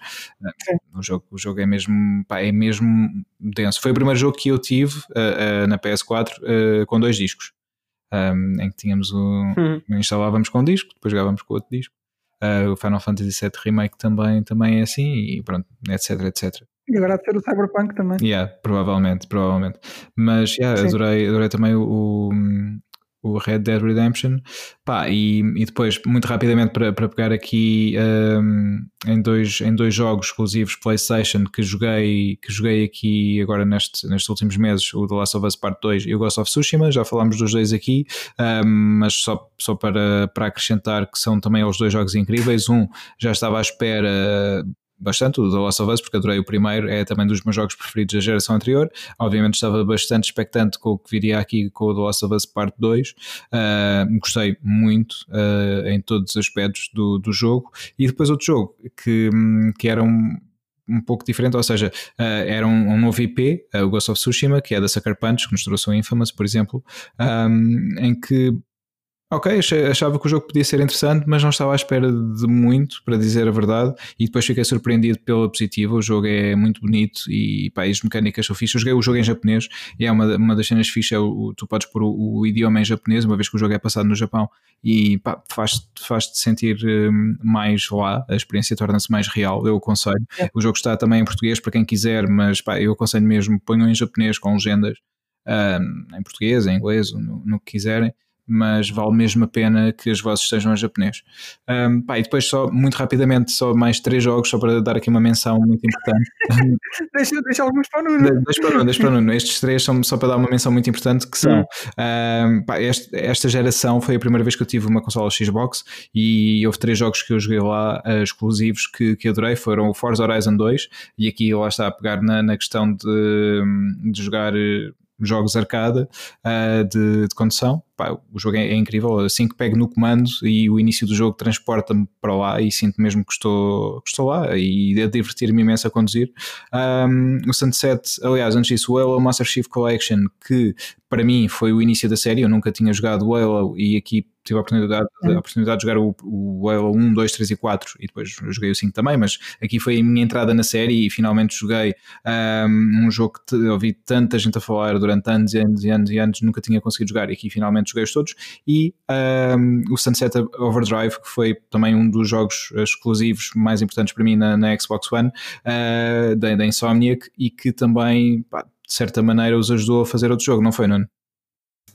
O jogo, o jogo é mesmo, pá, é mesmo denso. Foi o primeiro jogo que eu tive uh, uh, na PS4 uh, com dois discos. Um, em que tínhamos o. Uhum. instalávamos com um disco, depois jogávamos com outro disco. o Final Fantasy VII Remake também, também é assim, e pronto, etc, etc. E agora de ser o Cyberpunk também. Yeah, provavelmente, provavelmente. Mas yeah, adorei, adorei também o, o Red Dead Redemption. Pá, e, e depois, muito rapidamente, para, pegar aqui um, em, dois, em dois jogos exclusivos PlayStation que joguei, que joguei aqui agora neste, nestes últimos meses, o The Last of Us Part 2 e o Ghost of Tsushima, já falámos dos dois aqui, um, mas só, só para, para acrescentar que são também os dois jogos incríveis. Um já estava à espera bastante, o The Last of Us, porque adorei o primeiro, é também dos meus jogos preferidos da geração anterior. Obviamente estava bastante expectante com o que viria aqui com o The Last of Us Part 2. Uh, ah, gostei muito uh, em todos os aspectos do, do jogo. E depois outro jogo que, que era um um pouco diferente, ou seja, uh, era um, um, novo IP, uh, o Ghost of Tsushima, que é da Sucker Punch, que nos trouxe o Infamous, por exemplo, um, em que Ok, achava que o jogo podia ser interessante, mas não estava à espera de muito, para dizer a verdade, e depois fiquei surpreendido pela positiva. O jogo é muito bonito e pá, as mecânicas são fixas. Eu joguei o jogo em japonês e é uma, uma das cenas fixas, é o, tu podes pôr o, o, idioma em japonês, uma vez que o jogo é passado no Japão, e faz-te faz sentir um, mais lá, a experiência torna-se mais real. Eu aconselho. É. O jogo está também em português para quem quiser, mas pá, eu aconselho mesmo, ponham em japonês com legendas. Um, em português, em inglês, no, no que quiserem mas vale mesmo a pena que as vozes estejam em japonês. Um, pá, e depois só, muito rapidamente, só mais três jogos, só para dar aqui uma menção muito importante. deixa, deixa alguns para o Nuno. Deixa para o Nuno, deixa para o Nuno. Estes três são só para dar uma menção muito importante, que são, um, pá, este, esta geração foi a primeira vez que eu tive uma consola Xbox e houve três jogos que eu joguei lá, uh, exclusivos, que, que adorei, foram o Forza Horizon 2, e aqui lá está a pegar na, na questão de, de jogar jogos arcade uh, de, de, condução. Pá, o jogo é, é, incrível. Assim que pego no comando e o início do jogo transporta-me para lá e sinto mesmo que estou, que estou lá e a divertir-me imenso a conduzir. Um, o Sunset, aliás, antes disso, o Halo Master Chief Collection, que para mim foi o início da série. Eu nunca tinha jogado o Halo e aqui tive a oportunidade, a oportunidade de jogar o, o Halo 1, 2, 3 e 4 e depois joguei o 5 também, mas aqui foi a minha entrada na série e finalmente joguei um, um jogo que ouvi tanta gente a falar durante anos e anos e anos e anos, nunca tinha conseguido jogar e aqui finalmente joguei-os todos e um, o Sunset Overdrive, que foi também um dos jogos exclusivos mais importantes para mim na, na Xbox One uh, da, da Insomniac e que também pá, de certa maneira os ajudou a fazer outro jogo, não foi, Nuno?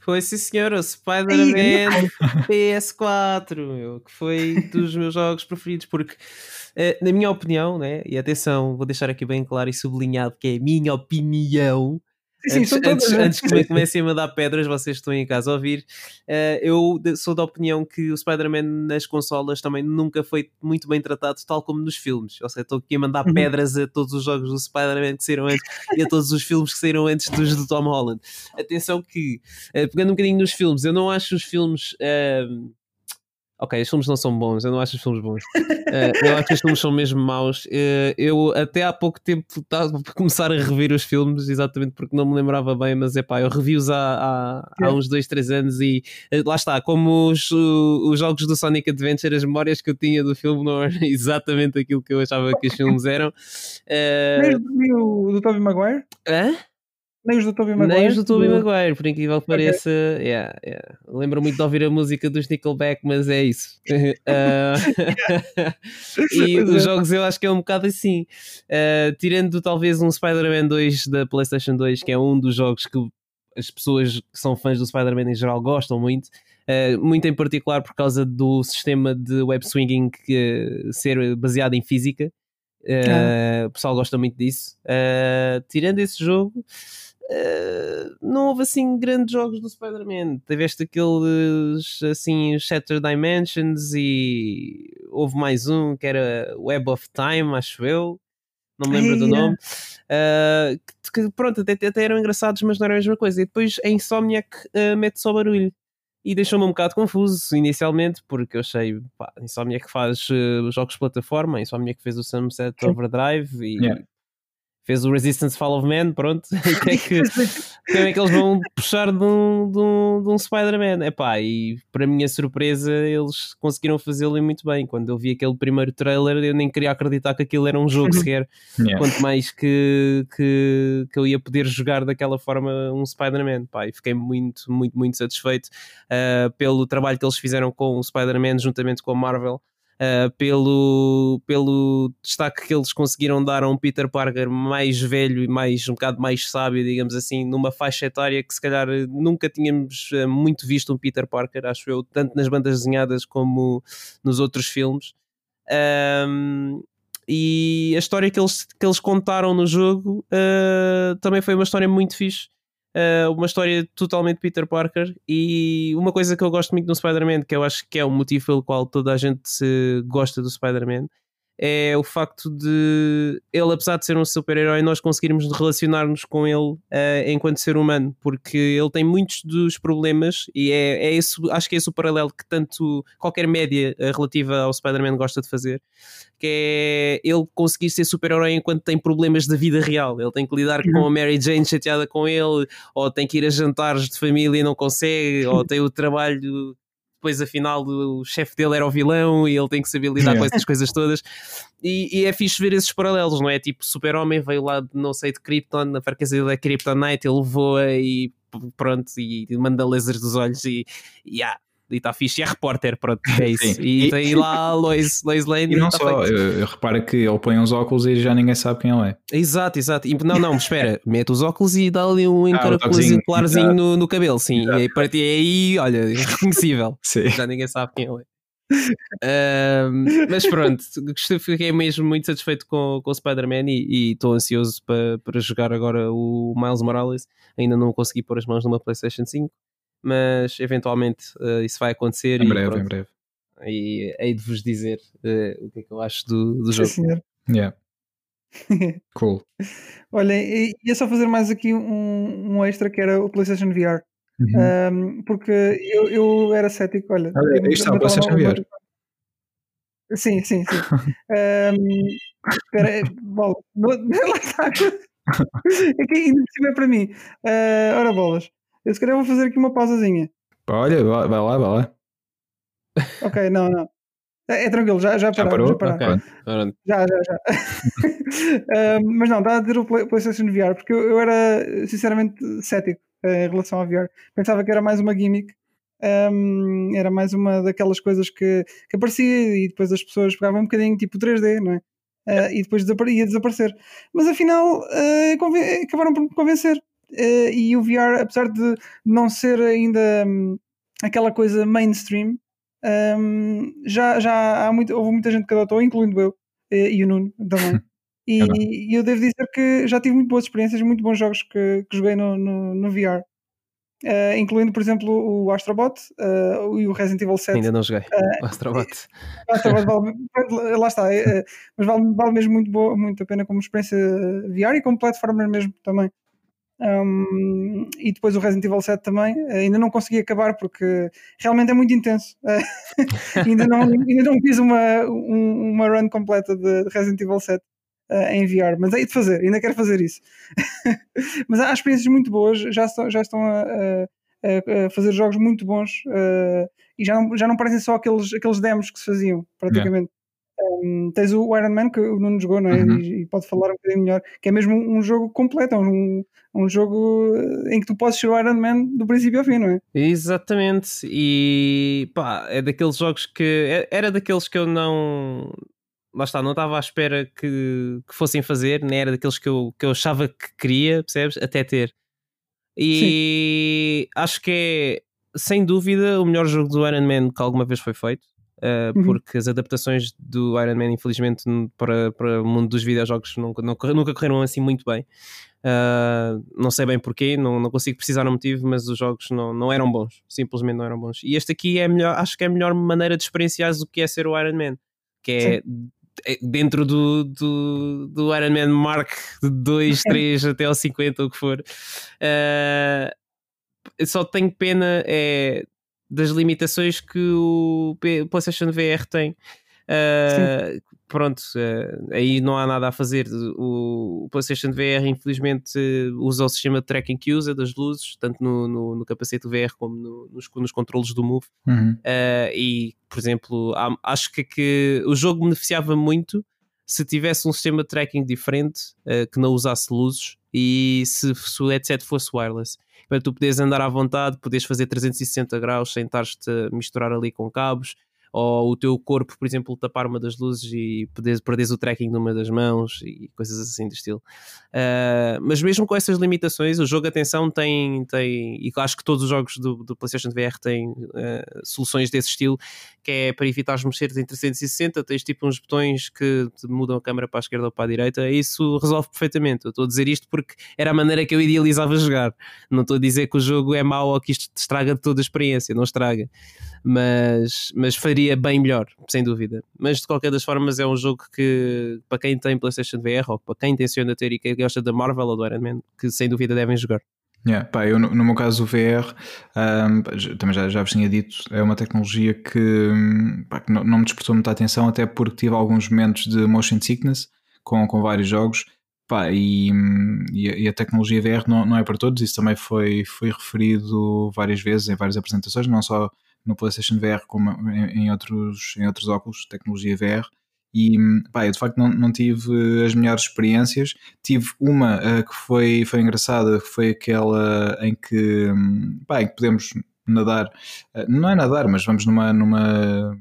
Foi sim, senhor, o Spider-Man PS4, meu, que foi dos meus jogos preferidos, porque, uh, na minha opinião, né, e atenção, vou deixar aqui bem claro e sublinhado que é a minha opinião, Sim, antes, antes, antes, que me comecem a mandar pedras, vocês estão em casa a ouvir. Uh, eu sou da opinião que o Spider-Man nas consolas também nunca foi muito bem tratado, tal como nos filmes. Ou seja, estou aqui a mandar uhum. pedras a todos os jogos do Spider-Man que saíram antes e a todos os filmes que saíram antes dos do Tom Holland. Atenção que, uh, pegando um bocadinho nos filmes, eu não acho os filmes. Uh, Ok, os filmes não são bons, eu não acho os filmes bons. Uh, eu acho que os filmes são mesmo maus. Uh, eu até há pouco tempo estava a começar a rever os filmes, exatamente porque não me lembrava bem, mas é pá, eu revi-os há, há, há, uns 2, 3 anos e uh, lá está, como os, os jogos do Sonic Adventure, as memórias que eu tinha do filme não eram exatamente aquilo que eu achava que os filmes eram. Uh... do Tobey Maguire? Hã? Nem os do Tobey Maguire. Nem os do Tobey Maguire, por incrível que pareça. Okay. Yeah, yeah. Lembro muito de ouvir a música dos Nickelback, mas é isso. uh, e os é. jogos eu acho que é um bocado assim. Uh, tirando talvez um Spider-Man 2 da PlayStation 2, que é um dos jogos que as pessoas que são fãs do Spider-Man em geral gostam muito. Uh, muito em particular por causa do sistema de web swinging que, ser baseado em física. Uh, O pessoal gosta muito disso. Tirando esse jogo, Uh, não houve assim grandes jogos do Spider-Man. Tiveste aqueles assim, Shattered Dimensions e houve mais um que era Web of Time, acho eu. Não me lembro Ai, do nome. Uh, que, que, pronto, até, até, eram engraçados, mas não era a mesma coisa. E depois a Insomniac uh, mete só barulho. E deixou-me um bocado confuso inicialmente, porque eu achei, pá, a Insomniac faz jogos de plataforma, a Insomniac fez o Sunset Overdrive e yeah fez o Resistance Fall of Man, pronto, que é que, que é que eles vão puxar de um, de um, de um Spider-Man? Epá, e para minha surpresa eles conseguiram fazê-lo muito bem. Quando eu vi aquele primeiro trailer eu nem queria acreditar que aquilo era um jogo sequer, yeah. quanto mais que, que, que eu ia poder jogar daquela forma um Spider-Man. E fiquei muito, muito, muito satisfeito uh, pelo trabalho que eles fizeram com o Spider-Man juntamente com a Marvel uh, pelo, pelo destaque que eles conseguiram dar a um Peter Parker mais velho e mais, um bocado mais sábio, digamos assim, numa faixa etária que se calhar nunca tínhamos uh, muito visto um Peter Parker, acho eu, tanto nas bandas desenhadas como nos outros filmes. Um, e a história que eles, que eles contaram no jogo uh, também foi uma história muito fixe. Uh, uma história totalmente Peter Parker e uma coisa que eu gosto muito no Spider-Man, que eu acho que é o motivo pelo qual toda a gente gosta do Spider-Man, é o facto de ele, apesar de ser um super-herói, nós conseguirmos relacionar-nos com ele uh, enquanto ser humano, porque ele tem muitos dos problemas e é, é esse, acho que é esse o paralelo que tanto qualquer média uh, relativa ao Spider-Man gosta de fazer, que é ele conseguir ser super-herói enquanto tem problemas da vida real. Ele tem que lidar uhum. com a Mary Jane chateada com ele, ou tem que ir a jantares de família e não consegue, ou tem o trabalho depois afinal o chefe dele era o vilão e ele tem que saber lidar yeah. com essas coisas todas. E, e, é fixe ver esses paralelos, não é? Tipo, Super-Homem veio lá de não sei de Krypton, a fraqueza dele é Kryptonite, ele voa e pronto, e manda lasers dos olhos e, e e está fixe. E é repórter, pronto, é isso. E, e tem lá Lois, Lois Lane. E não tá só, eu, eu, reparo que ele põe uns óculos e já ninguém sabe quem ele é. Exato, exato. E, não, não, espera, mete os óculos e dá ali um encaracolzinho ah, clarozinho no, no, cabelo, sim. Exato. E para ti é aí, olha, irreconhecível. sim. Já ninguém sabe quem ele é. uh, mas pronto, fiquei mesmo muito satisfeito com, com o Spider-Man e estou ansioso para, para jogar agora o Miles Morales. Ainda não consegui pôr as mãos numa PlayStation 5, mas eventualmente uh, isso vai acontecer. Em breve, pronto, em breve. E hei de vos dizer uh, o que é que eu acho do, do jogo. Sim, senhor. Yeah. cool. Olha, ia só fazer mais aqui um, um extra que era o PlayStation VR. Uhum. Um, porque eu, eu era cético. Olha, olha isto é o PlayStation VR. Sim, sim, sim. um, espera, bola, lá está. É que ainda é para mim. Uh, ora, bolas. Eu se calhar vou fazer aqui uma pausazinha. Olha, vai lá, vai lá. Ok, não, não. É, é tranquilo, já, já, já parou. Já, okay. já, já, já. uh, mas não, dá a dizer o PlayStation VR, porque eu, eu era sinceramente cético uh, em relação ao VR. Pensava que era mais uma gimmick, um, era mais uma daquelas coisas que, que aparecia e depois as pessoas pegavam um bocadinho tipo 3D, não é? Uh, e depois ia desaparecer. Mas afinal uh, acabaram por me convencer. Uh, e o VR, apesar de não ser ainda um, aquela coisa mainstream, um, já, já há muito, houve muita gente que adotou, incluindo eu uh, e o Nuno também. E, é e, eu devo dizer que já tive muito boas experiências, muito bons jogos que, que joguei no, no, no VR. Uh, eh, incluindo, por exemplo, o Astrobot uh, e o Resident Evil 7. Ainda não joguei. Uh, o Astrobot. o Astrobot vale, lá está, mas vale, vale mesmo muito, boa, muito a pena como experiência VR e como platformer mesmo também. Um, e depois o Resident Evil 7 também, ainda não consegui acabar porque realmente é muito intenso. ainda, não, ainda não fiz uma, um, uma run completa de Resident Evil 7 uh, em VR, mas é de fazer, ainda quero fazer isso. mas há experiências muito boas, já estão, já estão a, a, a fazer jogos muito bons uh, e já não, já não parecem só aqueles, aqueles demos que se faziam, praticamente. Um, tens o Iron Man que o Nuno jogou, não é? Uhum. E, e, pode falar um bocadinho melhor, que é mesmo um, um jogo completo, é um, um jogo eh, em que tu podes ser o Iron Man do princípio ao fim, não é? Exatamente, e pá, é daqueles jogos que é, era daqueles que eu não lá está, não estava à espera que, que fossem fazer, nem era daqueles que eu, que eu achava que queria, percebes? Até ter. E Sim. acho que é sem dúvida o melhor jogo do Iron Man que alguma vez foi feito. Uh, uhum. Porque as adaptações do Iron Man, infelizmente, para, para o mundo dos videojogos nunca, nunca, correram assim muito bem. Uh, não sei bem porquê, não, não consigo precisar o motivo, mas os jogos não, não eram bons, simplesmente não eram bons. E este aqui é melhor, acho que é a melhor maneira de experienciar o que é ser o Iron Man, que é Sim. dentro do, do, do Iron Man Mark 2, 3 até ao 50, o que for. Uh, só tenho pena é das limitações que o PlayStation VR tem. Uh, pronto, uh, aí não há nada a fazer. O, PlayStation VR, infelizmente, usa o sistema de tracking que usa das luzes, tanto no, no, no capacete VR como no, nos, nos controles do Move. Uhum. Uh, e, por exemplo, há, acho que, que, o jogo beneficiava muito se tivesse um sistema de tracking diferente que não usasse luzes e se, se o headset fosse wireless. Para tu poderes andar à vontade, poderes fazer 360 graus sem estar-te a misturar ali com cabos, ou o teu corpo, por exemplo, tapar uma das luzes e perderes, perderes o tracking numa das mãos e coisas assim do estilo. Uh, mas mesmo com essas limitações, o jogo, atenção, tem, tem e acho que todos os jogos do, do PlayStation VR têm uh, soluções desse estilo, que é para evitar mexeres em 360, tens tipo uns botões que mudam a câmera para a esquerda ou para a direita, isso resolve perfeitamente. Eu estou a dizer isto porque era a maneira que eu idealizava jogar. Não estou a dizer que o jogo é mau ou que isto estraga toda a experiência, não estraga. Mas, mas faria bem melhor, sem dúvida. Mas de qualquer das formas é um jogo que para quem tem PlayStation VR ou para quem intenciona ter e quem gosta da Marvel ou do Iron Man, que sem dúvida devem jogar. Yeah, pá, eu, no, no, meu caso, o VR, um, também já, já vos tinha dito, é uma tecnologia que, pá, que não, não, me despertou muita atenção, até porque tive alguns momentos de motion sickness com, com vários jogos. Pá, e, e, a, e, a, tecnologia VR não, não é para todos, isso também foi, foi referido várias vezes em várias apresentações, não só no PlayStation VR como em, em outros, em outros óculos, tecnologia VR. E pá, eu de facto não, não tive as melhores experiências. Tive uma uh, que foi, foi engraçada, que foi aquela em que, pá, em que podemos nadar, uh, não é nadar, mas vamos numa, numa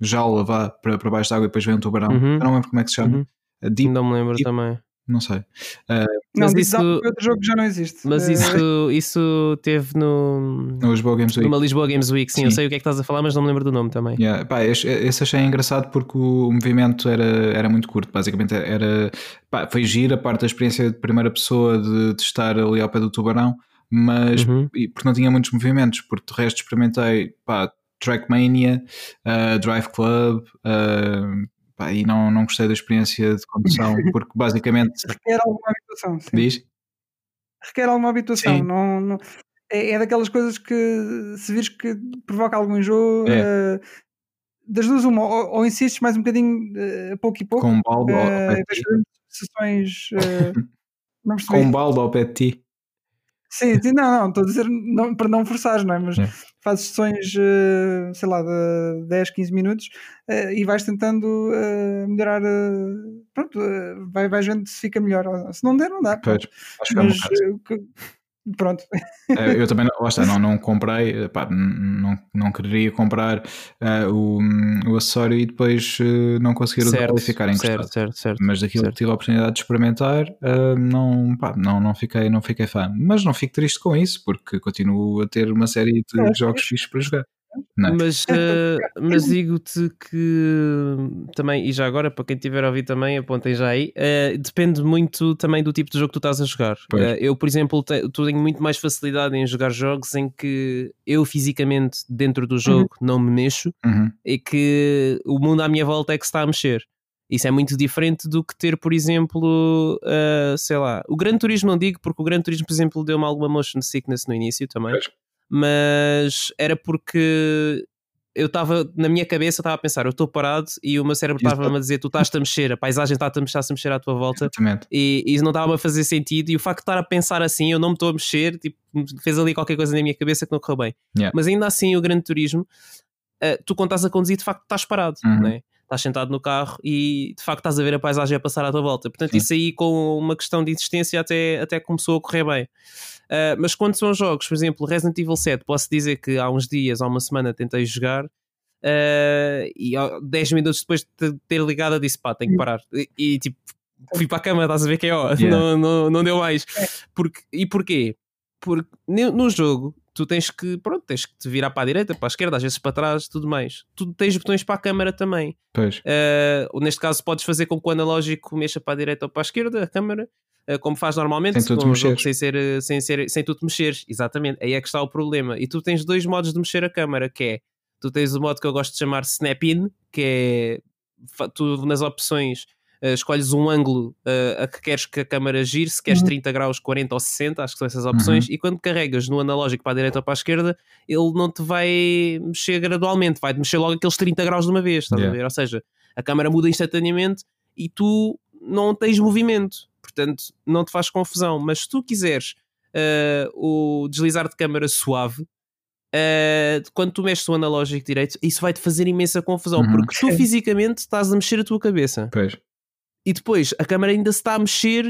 jaula vá para, para baixo da água e depois vem um tubarão. Uhum. Eu não lembro como é que se chama. Uhum. Deep, não me lembro Deep, também. Não sei. Uh, não, mas isso, outro jogo já não existe. Mas isso, isso teve no, no Lisboa Games Week. numa Lisboa Games Week, sim, sim, eu sei o que é que estás a falar, mas não me lembro do nome também. Yeah. Pá, esse, esse achei engraçado porque o movimento era, era muito curto, basicamente era pá, foi giro a parte da experiência de primeira pessoa de, de estar ali ao pé do tubarão, mas uhum. porque não tinha muitos movimentos, porque de resto experimentei pá, Trackmania, uh, Drive Club, uh, Pá, e não, não gostei da experiência de condução, porque basicamente. Requer alguma habituação. Sim. Diz? Requer alguma habituação. Não, não, é, é, daquelas coisas que, se vires que provoca algum enjoo, é. uh, das duas, uma, ou, ou, insistes mais um bocadinho, uh, pouco e pouco. Com um balde uh, ao pé de ti. Sessões. Com um balde ao pé de ti. Sim, sim, não, não, estou a dizer não, para não forçar, não é? Mas é. fazes sessões, uh, sei lá, de 10, 15 minutos uh, e vais tentando uh, melhorar. pronto, vai, vais vendo se fica melhor. Se não der, não dá. Pois, acho que é é pronto. É, eu também, lá está, não, não comprei, pá, não, não queria comprar uh, o, o acessório e depois uh, não conseguir e ficar encostado. Certo, certo, certo, Mas daquilo certo. que tive a oportunidade de experimentar, uh, não, pá, não, não, fiquei, não fiquei fã. Mas não fico triste com isso, porque continuo a ter uma série de é, jogos fixos para jogar. Não. É? Mas, uh, mas digo-te que também, e já agora, para quem tiver a ouvir também, apontem já aí, uh, depende muito também do tipo de jogo que tu estás a jogar. Uh, eu, por exemplo, te, tenho muito mais facilidade em jogar jogos em que eu fisicamente dentro do jogo uhum. não me mexo uhum. e que o mundo à minha volta é que se está a mexer. Isso é muito diferente do que ter, por exemplo, sei lá, o Gran Turismo não digo, porque o Gran Turismo, por exemplo, deu-me alguma motion sickness no início também. Pois mas era porque eu estava na minha cabeça, estava a pensar, eu estou parado e o meu cérebro estava-me a dizer, tu estás-te a mexer, a paisagem está-te a mexer, a mexer à tua volta e, e não estava a fazer sentido. E o facto de estar a pensar assim, eu não me estou a mexer, tipo, fez ali qualquer coisa na minha cabeça que não correu bem. Yeah. Mas ainda assim, o grande turismo, uh, tu quando estás a conduzir, de facto, estás parado, uhum. né? Estás sentado no carro e de facto estás a ver a paisagem a passar à tua volta. Portanto, Sim. isso aí com uma questão de existência até, até começou a correr bem. Uh, mas quando são jogos, por exemplo, Resident Evil 7, posso dizer que há uns dias, há uma semana, tentei jogar uh, e 10 minutos depois de ter ligado, eu disse pá, tenho que parar. E, e tipo, fui para a cama, estás a ver que é ó, yeah. não, não, não deu mais. É. Porque, e porquê? Porque no jogo tu tens que, pronto, tens que te virar para a direita, para a esquerda, às vezes para trás, tudo mais. Tu tens botões para a câmera também. Pois. Uh, neste caso, podes fazer com que o analógico mexa para a direita ou para a esquerda, a câmera, uh, como faz normalmente, sem, tu jogo, sem, ser, sem, ser, sem tu te mexeres. Exatamente, aí é que está o problema. E tu tens dois modos de mexer a câmera, que é, tu tens o modo que eu gosto de chamar Snap-in, que é, tu nas opções uh, escolhes um ângulo uh, a que queres que a câmera gire, se queres uhum. 30 graus, 40 ou 60, acho que são essas opções, uhum. e quando carregas no analógico para a direita ou para a esquerda, ele não te vai mexer gradualmente, vai-te mexer logo aqueles 30 graus de uma vez, estás yeah. a ver? Ou seja, a câmera muda instantaneamente e tu não tens movimento, portanto não te faz confusão, mas se tu quiseres uh, o deslizar de câmera suave, Uh, quando tu mexes o analógico direito, isso vai te fazer imensa confusão, uhum. porque tu fisicamente estás a mexer a tua cabeça. Pois e depois a câmera ainda se está a mexer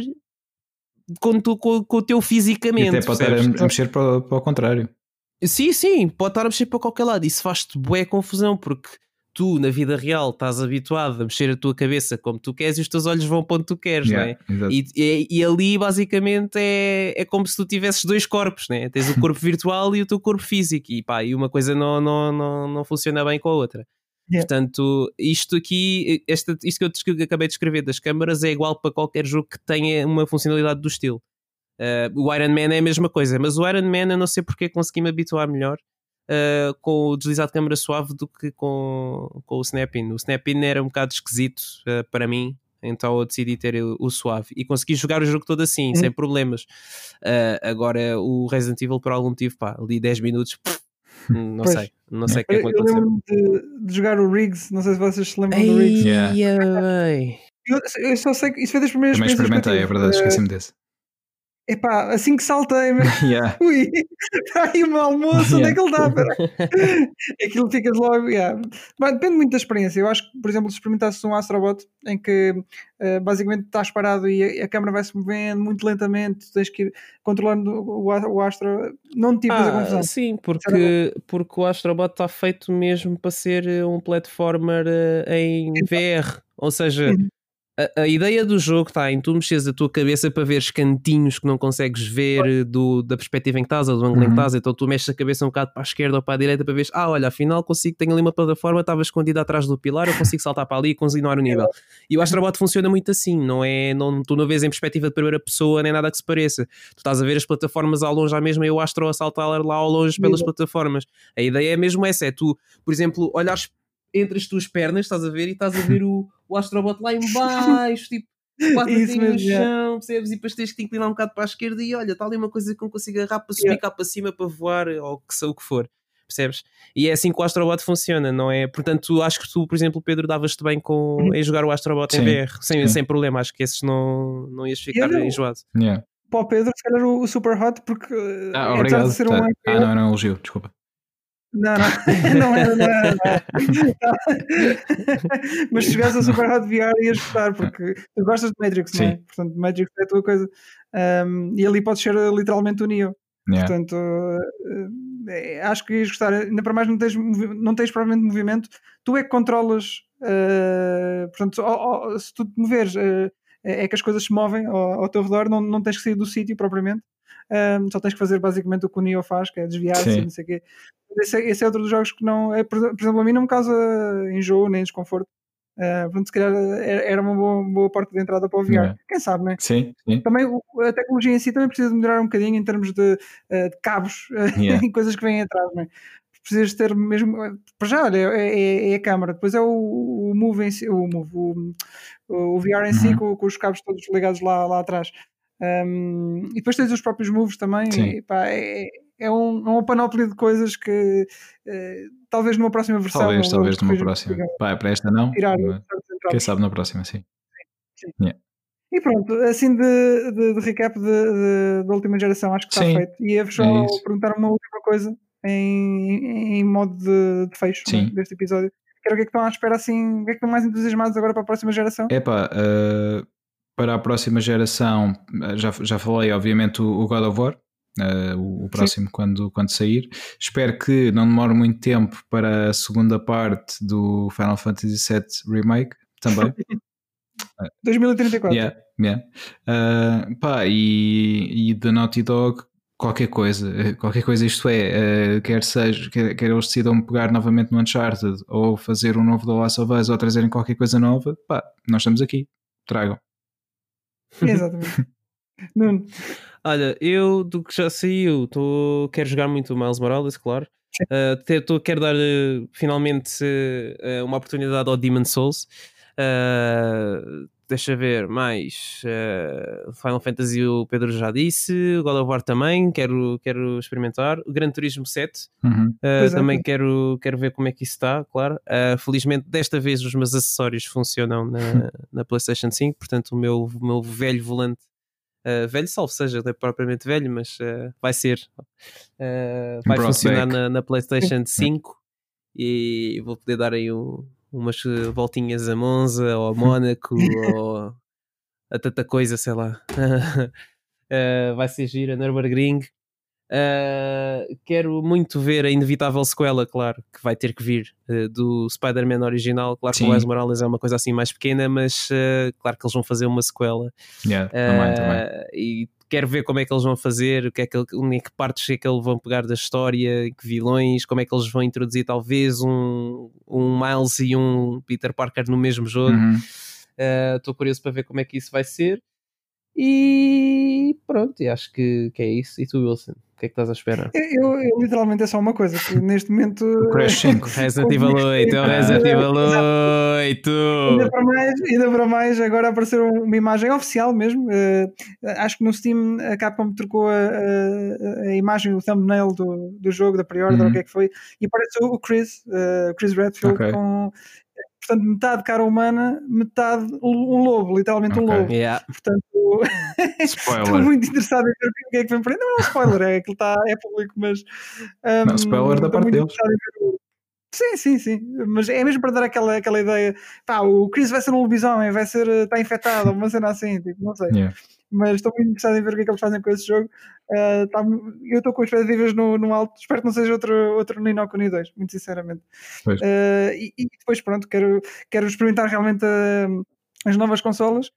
com, tu, com, com o teu fisicamente. E até pode estar a, mexer para, para o contrário. Sim, sim, pode estar a mexer para qualquer lado. Isso faz-te boa confusão porque tu, na vida real, estás habituado a mexer a tua cabeça como tu queres e os teus olhos vão para onde tu queres, Yeah, não é? E, e- e ali basicamente é, é como se tu tivesses dois corpos, né? tens o corpo virtual e o teu corpo físico, e pá, e uma coisa não, não, não, não funciona bem com a outra. Yeah. Portanto, isto aqui, esta, isto que eu acabei de escrever das câmaras é igual para qualquer jogo que tenha uma funcionalidade do estilo. Uh, o Iron Man é a mesma coisa, mas o Iron Man eu não sei porque consegui me habituar melhor uh, com o deslizar de câmara suave do que com, com o Snap-in. O Snap-in era um bocado esquisito uh, para mim, então eu decidi ter o, o suave e consegui jogar o jogo todo assim, Uhum. sem problemas. Agora o Resident Evil, por algum motivo, pá, ali 10 minutos, pff, não Pois. sei, não sei o que é que Eu, vai eu lembro-me de, de jogar o Riggs, não sei se vocês se lembram do Riggs. Yeah. Eu, eu só sei que isso foi das primeiras Também experiências que eu experimentei, é verdade, esqueci-me desse. Epá, assim que saltei, Yeah. ui, está aí o meu almoço, onde é que ele está? Aquilo ficas logo. yeah. Mas depende muito da experiência. Eu acho que, por exemplo, se experimentasses um Astrobot em que eh, basicamente estás parado e a, a câmera vai se movendo muito lentamente, tu tens que ir controlando o, o Astro, não te Ah, confusão. sim, porque, porque o Astrobot está feito mesmo para ser eh, um platformer eh, em VR. Ou seja, Uhum. A, a ideia do jogo está em tu mexeres a tua cabeça para ver os cantinhos que não consegues ver eh, do, da perspectiva em que estás ou do ângulo em que Uhum. estás. Então tu mexes a cabeça um bocado para a esquerda ou para a direita para ver, ah, olha, afinal consigo, tenho ali uma plataforma, estava escondida atrás do pilar, eu consigo saltar para ali e continuar o nível. E o Astrobot funciona muito assim, não é? Não, tu não vês em perspectiva de primeira pessoa nem nada que se pareça. Tu estás a ver as plataformas ao longe à mesma e o Astro a saltar lá ao longe pelas Exato. plataformas. A ideia é mesmo essa: é tu, por exemplo, olhares entre as tuas pernas, estás a ver, e estás a ver o, o Astrobot lá em baixo, tipo. Quatro Isso patinhos no chão, percebes? E depois tens que te inclinar um bocado para a esquerda e olha, está ali uma coisa que não consigo agarrar para subir Yeah. cá para cima para voar ou que sei o que for, percebes? E é assim que o Astrobot funciona, não é? Portanto, acho que tu, por exemplo, Pedro, davas-te bem com, em jogar o Astrobot em Sim, VR, sem, sim. sem problema. Acho que esses não, não ias ficar não- enjoado. Yeah. Para o Pedro, se calhar o, o Super Hot, porque eh, Ah, apesar obrigado. de ser um Tá. Ah, não, era um elogio, desculpa. Não, não, não era, não era. não. Mas se jogares a Super Hot VR ias gostar, porque tu gostas de Matrix, não é? Sim. Portanto, Matrix é a tua coisa. Um, e ali podes ser literalmente o Neo. Yeah. Portanto, uh, é, acho que ias gostar. Ainda para mais não tens, não tens propriamente movimento, tu é que controlas. uh, portanto, se tu te moveres, uh, é é que as coisas se movem ao, ao teu redor, não, não tens que sair do sítio propriamente. Um, só tens que fazer basicamente o que o Neo faz, que é desviar-se, Sim. e não sei o quê. Esse é, esse é outro dos jogos que não. É, por por exemplo, a mim não me causa enjoo nem desconforto. Uh, portanto, se calhar era era uma boa, boa porta de entrada para o VR. Yeah. Quem sabe, né? Sim, sim. Também a tecnologia em si também precisa melhorar um bocadinho em termos de, uh, de cabos Yeah. e coisas que vêm atrás, não é? Precisas ter mesmo. Para já, olha, é, é- é a câmara, depois é o, o Move em si, o, Move, o, o VR em si, Uhum. com, com os cabos todos ligados lá, lá atrás. Um, e depois tens os próprios moves também. E, pá, é, é um, é uma panóplia de coisas que eh, talvez numa próxima versão. Talvez, talvez numa próxima. Pá, para esta não. Tirar mas Quem sabe na próxima, sim. E pronto, assim de, de, de recap da última geração, acho que está Sim, feito. E ia-vos só é perguntar uma última coisa em, em modo de, de fecho Sim. né, deste episódio. Que era o que é que estão à espera assim, o que é que estão mais entusiasmados agora para a próxima geração? Epá, eh, para a próxima geração, eh, já, já falei, obviamente, o, o God of War, eh, o, o próximo quando, quando sair. Espero que não demore muito tempo para a segunda parte do Final Fantasy VII Remake também. 2034. yeah, yeah. Eh, pá, e, e da Naughty Dog, qualquer coisa, eh, qualquer coisa, isto é, eh, quer seja, quer, quer eles decidam pegar novamente no Uncharted ou fazer um novo The Last of Us ou trazerem qualquer coisa nova, pá, nós estamos aqui, tragam. Exatamente. Nuno, Olha, eu do que já saiu, tô, quero jogar muito o Miles Morales, claro. Uh, tô- quero dar uh, finalmente uh, uma oportunidade ao Demon Souls. Uh, deixa ver mais. uh, Final Fantasy, o Pedro já disse. God of War também, quero, quero experimentar. O Gran Turismo 7, Uhum. Uh, Pois é, também pois. quero, quero ver como é que isso está, claro. Felizmente, desta vez, os meus acessórios funcionam na, na PlayStation 5, portanto, o meu, o meu velho volante, uh, velho salvo seja, não é propriamente velho, mas uh, vai ser, uh, vai funcionar na, na PlayStation 5 e vou poder dar aí um- umas voltinhas a Monza ou a Mónaco ou a tanta coisa, sei lá. Vai ser gira, Nürburgring. Uh, quero muito ver a inevitável sequela, claro, que vai ter que vir uh, do Spider-Man original. Claro Sim. que o Miles Morales é uma coisa assim mais pequena, mas uh, claro que eles vão fazer uma sequela. Yeah, também, também. E quero ver como é que eles vão fazer, o que é que, em que partes é que eles vão pegar da história, que vilões, como é que eles vão introduzir talvez um, um Miles e um Peter Parker no mesmo jogo. Estou uhum. curioso para ver como é que isso vai ser. E pronto, e acho que, que é isso. E tu, Wilson? O que é que estás à espera? Eu, eu, literalmente é só uma coisa, que neste momento. O Crash 5. Resident Evil 8, é o Resident Evil 8. Ainda para, mais, ainda para mais, agora apareceu uma imagem oficial mesmo. Uh, acho que no Steam a Capcom trocou a, a, a imagem, o thumbnail do, do jogo, da pre-order, uhum. o que é que foi, e apareceu o Chris, uh, Chris Redfield, okay. com portanto, metade cara humana, metade um lobo, literalmente okay. um lobo. Yeah. Portanto, estou muito interessado em ver o que é que vem por aí. Não é um spoiler, é que está, é público, mas. Um, não, spoiler da parte deles. Sim, sim, sim. Mas é mesmo para dar aquela, aquela ideia. Pá, o Chris vai ser um lobisomem, vai ser. está infectado, uma cena assim, tipo, não sei. Yeah. Mas estou muito interessado em ver o que é que eles fazem com esse jogo. Uh, tá, eu estou com expectativas no, no alto. Espero que não seja outro, outro Nino Kuni 2, muito sinceramente. Uh, e, e, depois, pronto, quero, quero experimentar realmente uh, as novas consolas.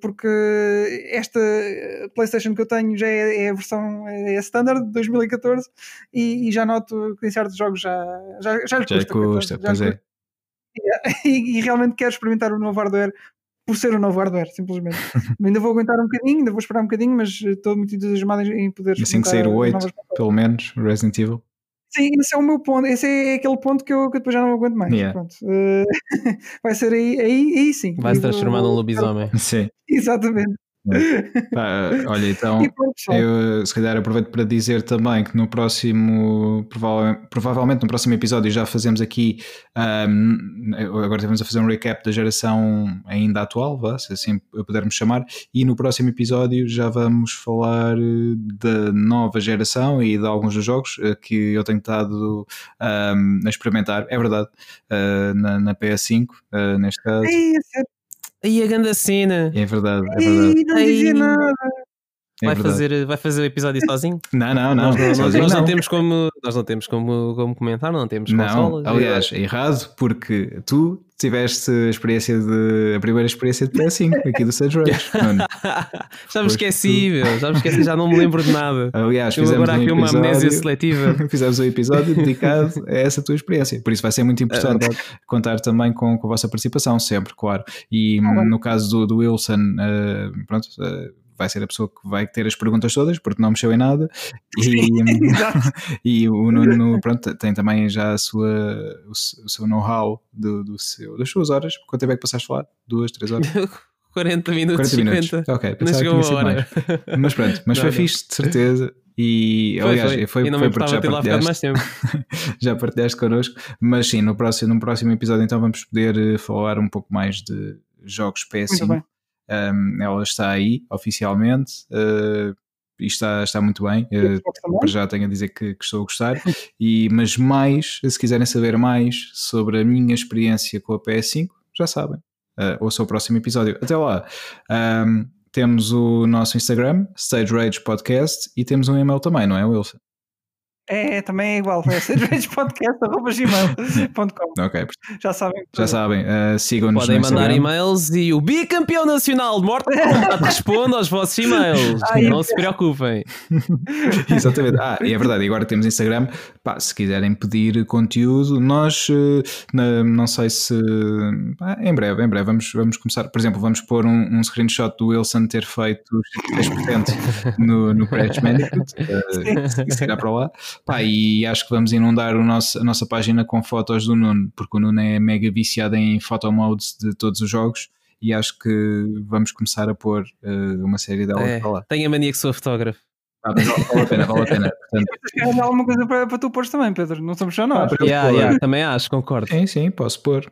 Porque esta PlayStation que eu tenho já é, é a versão é standard de 2014 e, e, já noto que em certos jogos já, já, já lhe custa. custa, já pois é. E, e, realmente quero experimentar o novo hardware por ser o novo hardware, simplesmente. ainda vou aguentar um bocadinho, ainda vou esperar um bocadinho, mas estou muito entusiasmado em poder. Assim que sair o 8, pelo menos, Resident Evil. Sim, esse é o meu ponto. Esse é aquele ponto que eu, que depois já não aguento mais. Yeah. Pronto. Uh, vai ser aí, aí, aí sim. Vai se transformar num lobisomem. Sim. Exatamente. Olha, então eu se calhar aproveito para dizer também que no próximo, provavelmente, provavelmente no próximo episódio já fazemos aqui, um, agora estamos a fazer um recap da geração ainda atual, vá, se assim pudermos chamar, e no próximo episódio já vamos falar da nova geração e de alguns dos jogos eh, que eu tenho estado um, a experimentar, é verdade, uh, na, na PS5, uh, eh, neste caso. É, Aí a grande cena. É verdade, é verdade. não dizia nada. É vai, fazer, vai fazer o episódio sozinho? Não, não, não. Nós, não, sozinho, nós não, não, temos como, nós não temos como, como comentar, não temos consolas. Não, aliás, é errado porque tu tiveste a experiência de a primeira experiência de PS5 aqui do Sage Rage. já me esqueci, meu, já me esqueci, já não me lembro de nada. Aliás, eu fizemos agora um aqui episódio, uma amnésia seletiva. fizemos um episódio dedicado a essa tua experiência. Por isso vai ser muito importante uh, contar também com, com a vossa participação, sempre, claro. E uh, no caso do, do Wilson, uh, pronto vai ser a pessoa que vai ter as perguntas todas, porque não mexeu em nada. E, e o Nuno, pronto, tem também já a sua, o, seu know-how do, do seu, das suas horas. Quanto tempo é que passaste a falar? Duas, três horas? 40 minutos, 40 minutos. 50. Ok, pensava que tinha mais. Mas pronto, mas não, foi não. fixe, de certeza. E foi, aliás, foi, foi, e não foi me porque já partilhaste, mais tempo. já partilhaste connosco, mas sim, no próximo, no próximo episódio então vamos poder eh, falar um pouco mais de jogos PS5 um, ela está aí oficialmente uh, e está, está muito bem. Para já tenho a dizer que, que, estou a gostar. E, mas mais, se quiserem saber mais sobre a minha experiência com a PS5, já sabem. Uh, ouça o próximo episódio. Até lá. Um, temos o nosso Instagram, Stage Rage Podcast, e temos um e-mail também, não é, Wilson? É, também é igual, é Ok. Já sabem. Já sabem, uh, sigam-nos Podem mandar e-mails e o bicampeão nacional de Kombat responde aos vossos e-mails. Ai, não se preocupem. Exatamente. Ah, e é verdade, agora temos Instagram. Pá, se quiserem pedir conteúdo, nós uh, não sei se ah, em breve, em breve vamos, vamos começar. Por exemplo, vamos pôr um, um screenshot do Wilson ter feito 10% no, no Crash Bandicoot. Uh, se chegar para lá. Pá, e acho que vamos inundar o nosso, a nossa página com fotos do Nuno, porque o Nuno é mega viciado em photomodes de todos os jogos e acho que vamos começar a pôr uh, uma série delas é, para lá. Tenho a mania que sou fotógrafo. Ah, vale a pena, vale a pena. Portanto... alguma coisa para, para tu pôres também, Pedro, não somos só nós. Ah, yeah, yeah, também acho, concordo. Sim, sim, posso pôr.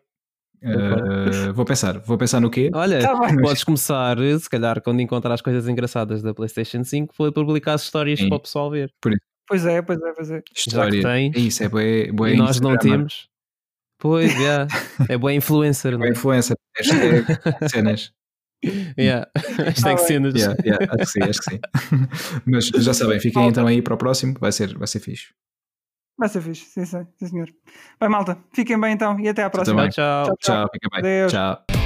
Uh, vou pensar, vou pensar no quê? Olha, tá podes começar, se calhar, quando encontrar as coisas engraçadas da PlayStation 5, foi publicar as histórias sim. para o pessoal ver. Por isso, Pois é, pois é, pois é. História. tem, Isso é bué, bué e nós não temos. Pois, yeah. é boa influencer, não é? Boa influencer. Hashtag cenas. Yeah. Hashtag bem. cenas. Yeah, yeah, acho que sim, acho que sim. Mas já sabem, fiquem então aí para o próximo, vai ser, vai ser fixe. Vai ser fixe, sim, sim, sim senhor. Bem, malta, fiquem bem então e até à próxima. também. Tchau, tchau. Tchau, fica bem. Adeus. Tchau.